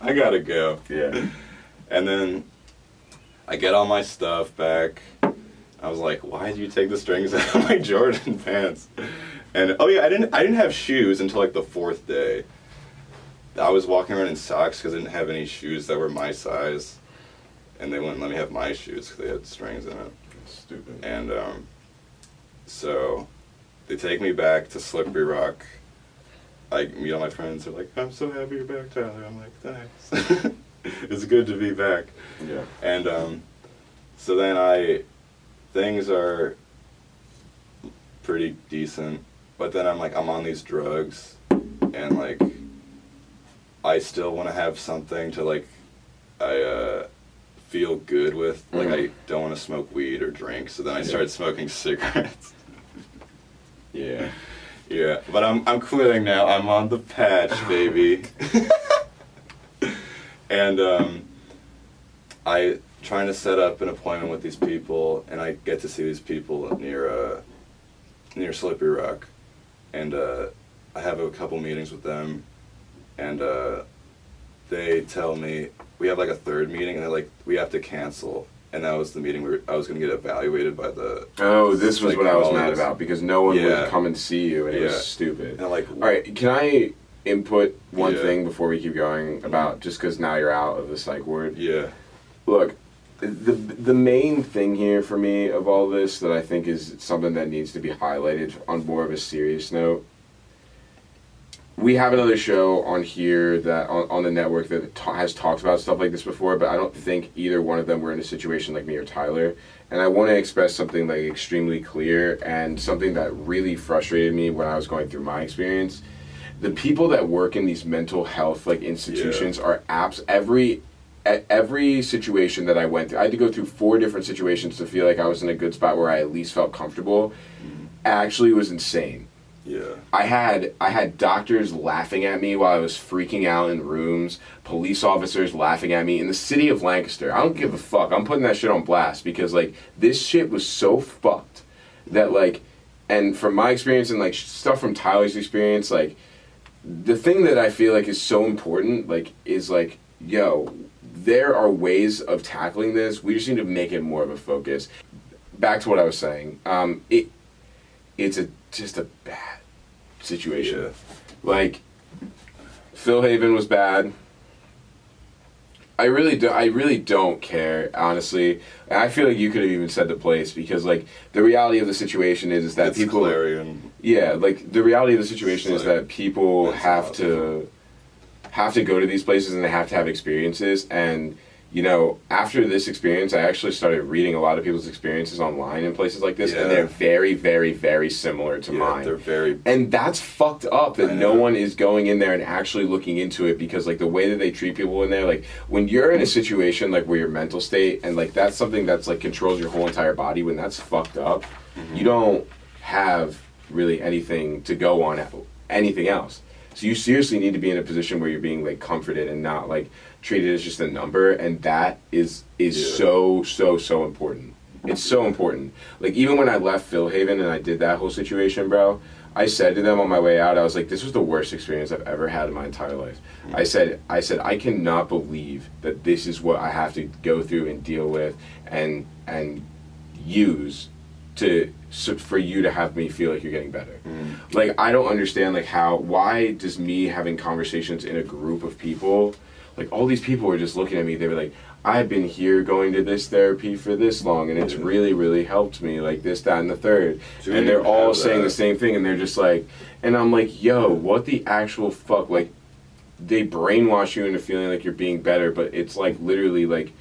I gotta go. yeah. And then I get all my stuff back. I was like, why did you take the strings [LAUGHS] out of my Jordan pants? And oh yeah, I didn't I didn't have shoes until like the fourth day. I was walking around in socks because I didn't have any shoes that were my size, and they wouldn't let me have my shoes because they had strings in it. Stupid. And um, so they take me back to Slippery Rock. I meet all my friends. They're like, "I'm so happy you're back, Tyler." I'm like, "Thanks." [LAUGHS] [LAUGHS] it's good to be back. Yeah. And um, so then I, things are pretty decent, but then I'm like, I'm on these drugs, and like, I still want to have something to like, I uh, feel good with. Like, Mhm. I don't want to smoke weed or drink, so then I Yeah. started smoking [LAUGHS] cigarettes. Yeah. yeah, but I'm I'm quitting now. I'm on the patch, baby. [LAUGHS] and um, I trying to set up an appointment with these people, and I get to see these people near uh, near Slippery Rock, and uh, I have a couple meetings with them, and uh, they tell me we have like a third meeting, and they're like we have to cancel, and that was the meeting where I was going to get evaluated by the. Oh, this was what I was mad about because no one Yeah. would come and see you, and it was stupid. And like, All right, can I input one Yeah. thing before we keep going about mm-hmm. just because now you're out of the psych ward? yeah, Look, the the main thing here for me of all this that I think is something that needs to be highlighted on more of a serious note. We have another show on here that on, on the network that ta- has talked about stuff like this before, but I don't think either one of them were in a situation like me or Tyler. And I want to express something like extremely clear and something that really frustrated me when I was going through my experience. The people that work in these mental health like institutions are apps every at every situation that I went through, I had to go through four different situations to feel like I was in a good spot where I at least felt comfortable. Mm-hmm. Actually, was insane. yeah. I had I had doctors laughing at me while I was freaking out in rooms, police officers laughing at me in the city of Lancaster. I don't give a fuck. I'm putting that shit on blast because like this shit was so fucked that like and from my experience and like stuff from Tyler's experience like the thing that I feel like is so important like is like yo there are ways of tackling this. We just need to make it more of a focus. Back to what I was saying. Um, it it's a just a bad situation. Yeah. Like Philhaven was bad. I really do. I really don't care, honestly. I feel like you could have even said the place because, like, the reality of the situation is, is that it's people. Clarion. Yeah, like the reality of the situation It's is that people have to have to go to these places and they have to have experiences. And you know, after this experience, I actually started reading a lot of people's experiences online in places like this, Yeah. and they're very, very, very similar to yeah, mine. they're very. And that's fucked up that no one is going in there and actually looking into it because like the way that they treat people in there, like when you're in a situation like where your mental state and like that's something that's like controls your whole entire body, when that's fucked up, Mm-hmm. you don't have really anything to go on anything else. So you seriously need to be in a position where you're being like comforted and not like treated as just a number, and that is is Yeah. so so so important. It's so important. Like even when I left Philhaven and I did that whole situation, bro. I said to them on my way out, I was like, "This was the worst experience I've ever had in my entire life." I said, "I said I cannot believe that this is what I have to go through and deal with and and use to so for you to have me feel like you're getting better. Mm. Like I don't understand like how why does me having conversations in a group of people like all these people were just looking at me they were like I've been here going to this therapy for this long and it's really really helped me like this that and the third and they're all saying that. the same thing and they're just like and I'm like yo what the actual fuck like they brainwash you into feeling like you're being better but it's like literally like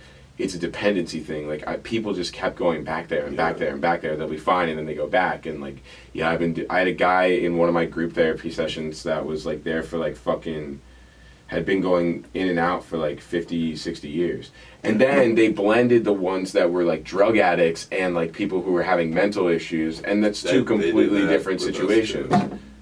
it's a dependency thing. Like I, people just kept going back there and back there and back there. They'll be fine and then they go back and like yeah i've been do- i had a guy in one of my group therapy sessions that was like there for like fucking had been going in and out for like 50 60 years. And then they blended the ones that were like drug addicts and like people who were having mental issues and that's two completely different situations.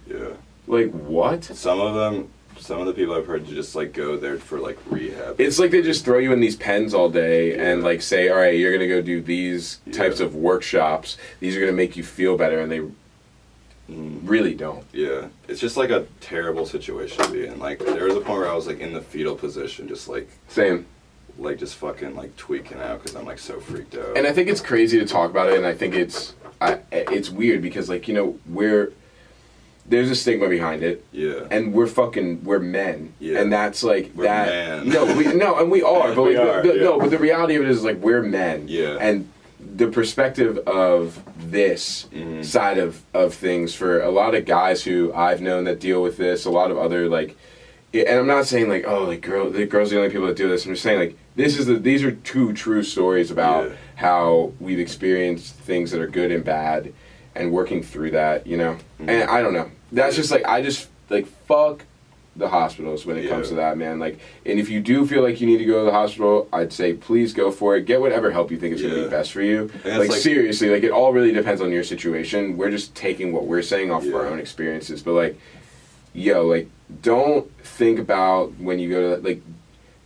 Yeah. like what? Some of them, some of the people I've heard just like go there for like rehab. It's like they just throw you in these pens all day and like say, all right, you're gonna go do these types of workshops. These are gonna make you feel better, and they Mm. really don't. Yeah, it's just like a terrible situation to be in. Like there was a point where I was like in the fetal position, just like Same. like just fucking like tweaking out because I'm like so freaked out. And I think it's crazy to talk about it, and I think it's I, it's weird because like you know we're there's a stigma behind it. yeah, And we're fucking we're men, Yeah. and that's like We're that. men. No, we no, and we are, but [LAUGHS] We like, are, the, yeah. no, but the reality of it is like we're men, Yeah. and the perspective of this Mhm. side of of things for a lot of guys who I've known that deal with this, a lot of other like, and I'm not saying like oh like girl the girls are the only people that do this. I'm just saying like this is the these are two true stories about Yeah. how we've experienced things that are good and bad, and working through that, you know. Mhm. And I don't know. That's just like I just like fuck the hospitals when it comes to that, man. Like, and if you do feel like you need to go to the hospital, I'd say please go for it. Get whatever help you think is gonna be best for you. Like, like- seriously, like it all really depends on your situation. We're just taking what we're saying off of our own experiences, but like, yo, like don't think about when you go to like.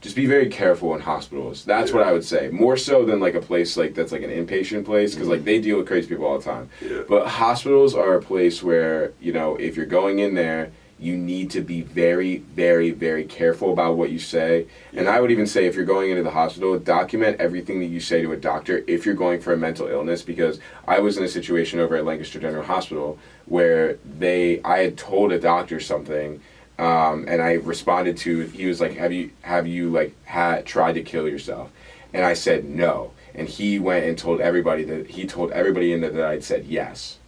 Just be very careful in hospitals. That's what I would say. More so than like a place like that's like an inpatient place because like they deal with crazy people all the time. yeah, But hospitals are a place where, you know, if you're going in there, you need to be very, very, very careful about what you say. Yeah. And I would even say if you're going into the hospital, document everything that you say to a doctor if you're going for a mental illness because I was in a situation over at Lancaster General Hospital where they I had told a doctor something um, and I responded to he was like have you have you like had tried to kill yourself? And I said no. And he went and told everybody that he told everybody in there that I'd said yes.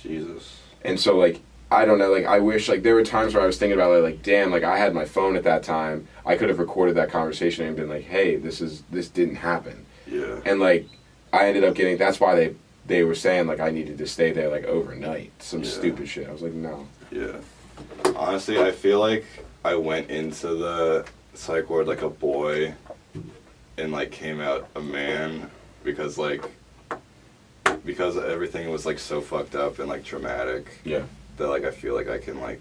Jesus. and so like I don't know like I wish like there were times where I was thinking about it like damn like I had my phone at that time. I could have recorded that conversation and been like hey this is this didn't happen. Yeah, and like I ended up getting that's why they they were saying like I needed to stay there like overnight. Some Yeah. stupid shit. I was like no. Yeah. Honestly, I feel like I went into the psych ward like a boy, and like came out a man because like because everything was like so fucked up and like traumatic yeah that like I feel like I can like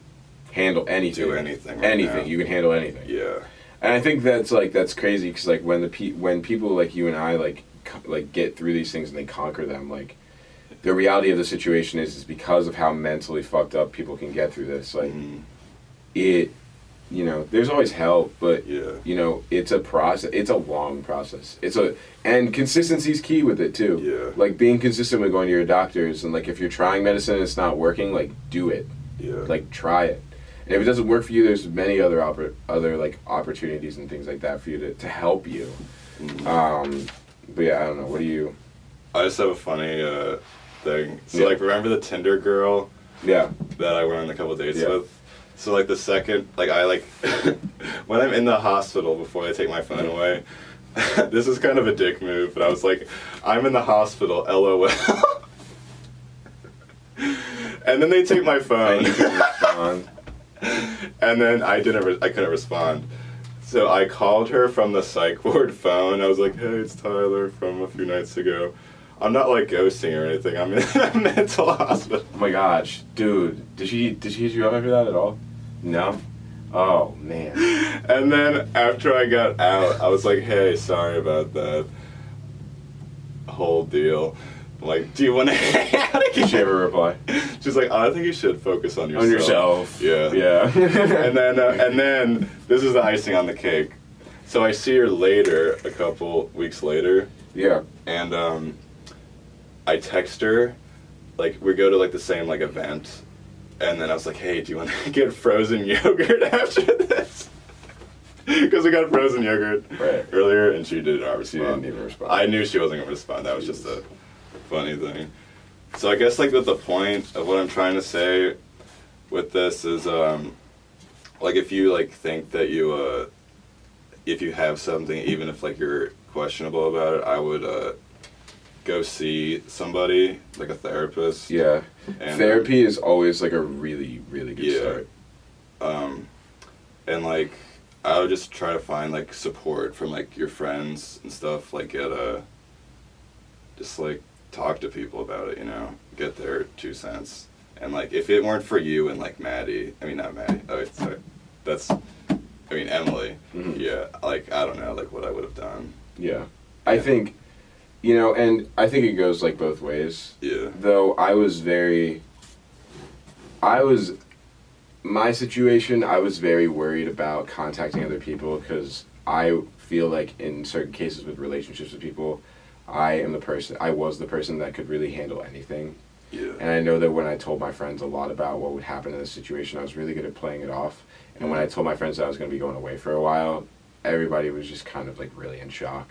handle anything do anything. right anything now. you can handle anything Yeah. And I think that's like that's crazy because like when the pe- when people like you and I like co- like get through these things and they conquer them like the reality of the situation is is because of how mentally fucked up people can get through this like Mhm. it you know there's always help but Yeah. you know it's a process it's a long process it's a and consistency's key with it too Yeah. like being consistent with going to your doctors and like if you're trying medicine and it's not working like do it Yeah. like try it and if it doesn't work for you there's many other oppor- other like opportunities and things like that for you to, to help you Mhm. um but yeah i don't know what do you I just have a funny uh, thing. So Yeah. like, remember the Tinder girl yeah that I went on a couple dates Yeah. with? So like the second, like I like [LAUGHS] when I'm in the hospital before they take my phone away. [LAUGHS] this is kind of a dick move, but I was like, I'm in the hospital, lol. [LAUGHS] and then they take my and phone, you can respond and then I didn't, re- I couldn't respond. So I called her from the psych ward phone. I was like, "Hey, it's Tyler from a few nights ago." I'm not like ghosting or anything. I'm in [LAUGHS] a mental hospital. oh my gosh dude did she did she hit you up after that at all no Oh man. And then after I got out, I was like, "Hey, sorry about that whole deal." Like, do you want to [LAUGHS] hang out Did she ever reply? She's like, I think you should focus on yourself. On yourself. Yeah. Yeah. and then uh, and then this is the icing on the cake. So I see her later, a couple weeks later, yeah. and um, I text her, like we go to like the same like event, and then I was like, hey, do you want to [LAUGHS] get frozen yogurt [LAUGHS] after this? [LAUGHS] Because we got frozen yogurt Right. earlier, and she didn't obviously. She didn't even respond. I knew she wasn't gonna respond. That was just a funny thing. So I guess like with the point of what I'm trying to say with this is um like if you like think that you uh if you have something even if like you're questionable about it, I would uh go see somebody like a therapist. Yeah. And, Therapy is always like a really, really good Yeah. start. um and like I would just try to find like support from like your friends and stuff like at a just like talk to people about it, you know, get their two cents. And like if it weren't for you and like Maddie, I mean not Maddie, oh wait, sorry. That's I mean Emily. Mhm. Yeah, like I don't know like what I would have done. Yeah. I think, you know, and I think it goes like both ways. Yeah. Though I was very, I was, my situation, I was very worried about contacting other people because I feel like in certain cases with relationships with people, I am the person, I was the person that could really handle anything. Yeah. And I know that when I told my friends a lot about what would happen in this situation, I was really good at playing it off. And when I told my friends that I was going to be going away for a while, everybody was just kind of like really in shock.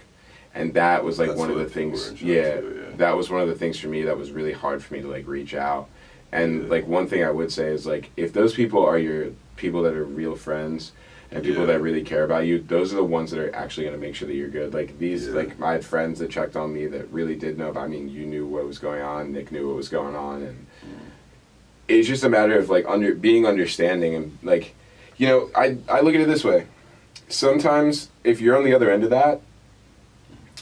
And that was like That's one of the things, were in shock yeah, yeah. that was one of the things for me that was really hard for me to like reach out. And Yeah. like one thing I would say is like if those people are your people that are real friends and people Yeah. that really care about you, those are the ones that are actually going to make sure that you're good. Like these, like my friends that checked on me that really did know about. I mean, you knew what was going on. Nick knew what was going on, and mm. it's just a matter of like under being understanding and like, you know, I I look at it this way. Sometimes if you're on the other end of that,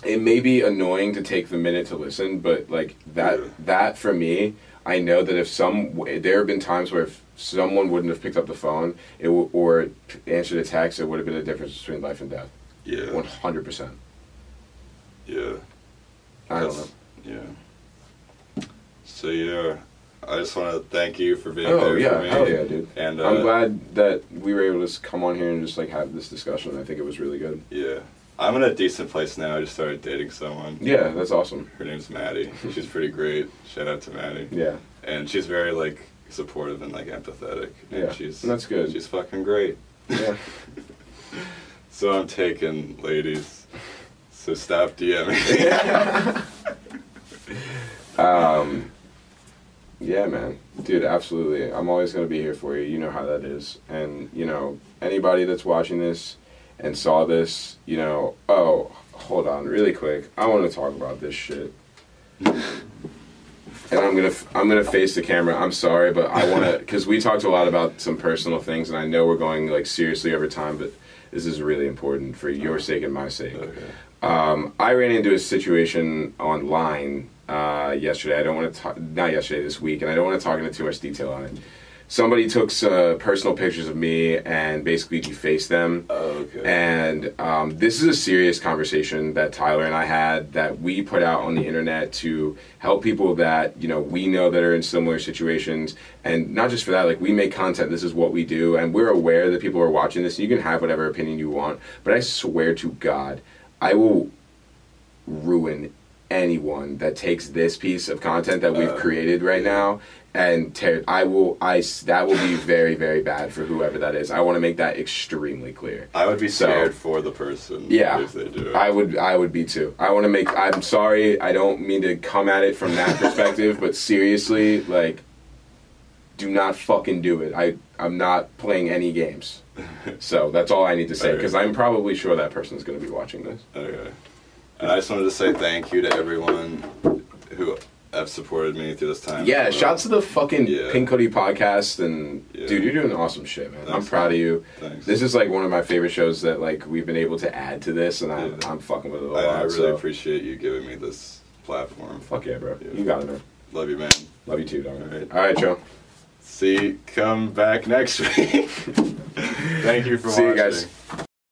it may be annoying to take the minute to listen, but like that Yeah. that for me, I know that if some there have been times where if someone wouldn't have picked up the phone, it w- or answered a text, it would have been a difference between life and death. Yeah. One hundred percent. Yeah. I don't know. Yeah. So yeah, I just want to thank you for being Oh there yeah, for me. hell yeah, dude. And uh, I'm glad that we were able to come on here and just like have this discussion. I think it was really good. Yeah, I'm in a decent place now. I just started dating someone. Yeah, that's awesome. Her name's Maddie. She's pretty great. Shout out to Maddie. Yeah, And she's very like supportive and like empathetic. And Yeah, she's that's good. She's fucking great. yeah. [LAUGHS] So I'm taken, ladies. So stop DMing. [LAUGHS] Um, yeah, man, dude, absolutely. I'm always gonna be here for you. You know how that is, and you know anybody that's watching this and saw this, you know. Oh, hold on, really quick. I want to talk about this shit. And I'm gonna I'm gonna face the camera. I'm sorry, but I want to [LAUGHS] because we talked a lot about some personal things, and I know we're going like seriously over time, but this is really important for your sake and my sake. okay. Um, I ran into a situation online uh, yesterday. I don't want to talk, not yesterday, this week, and I don't want to talk into too much detail on it. Somebody took some personal pictures of me and basically defaced them. Okay. And um, this is a serious conversation that Tyler and I had that we put out on the internet to help people that you know we know that are in similar situations, and not just for that. Like we make content. This is what we do, and we're aware that people are watching this. You can have whatever opinion you want, but I swear to God, I will ruin anyone that takes this piece of content that we've Uh, created right now and tear I will I that will be very very bad for whoever that is. I want to make that extremely clear. I would be So- scared for the person. Yeah, If they do. I would. I would be too. I want to make. I'm sorry. I don't mean to come at it from that perspective, but seriously, like, do not fucking do it. I. I'm not playing any games. So that's all I need to say Okay. because I'm probably sure that person's going to be watching this. Okay. And I just wanted to say thank you to everyone who have supported me through this time. Yeah, shouts to the fucking Yeah. Pink Hoodie podcast and Yeah. dude, you're doing awesome shit, man. I'm proud man. of you. Thanks. This is like one of my favorite shows that like we've been able to add to this, and I'm, Yeah. I'm fucking with it a I, lot. I really so. appreciate you giving me this platform. Fuck yeah, bro. You got it, man. Love you, man. Love you too, dog. All right. All right, Joe. See, come back next [LAUGHS] week. Thank you for watching. See you guys.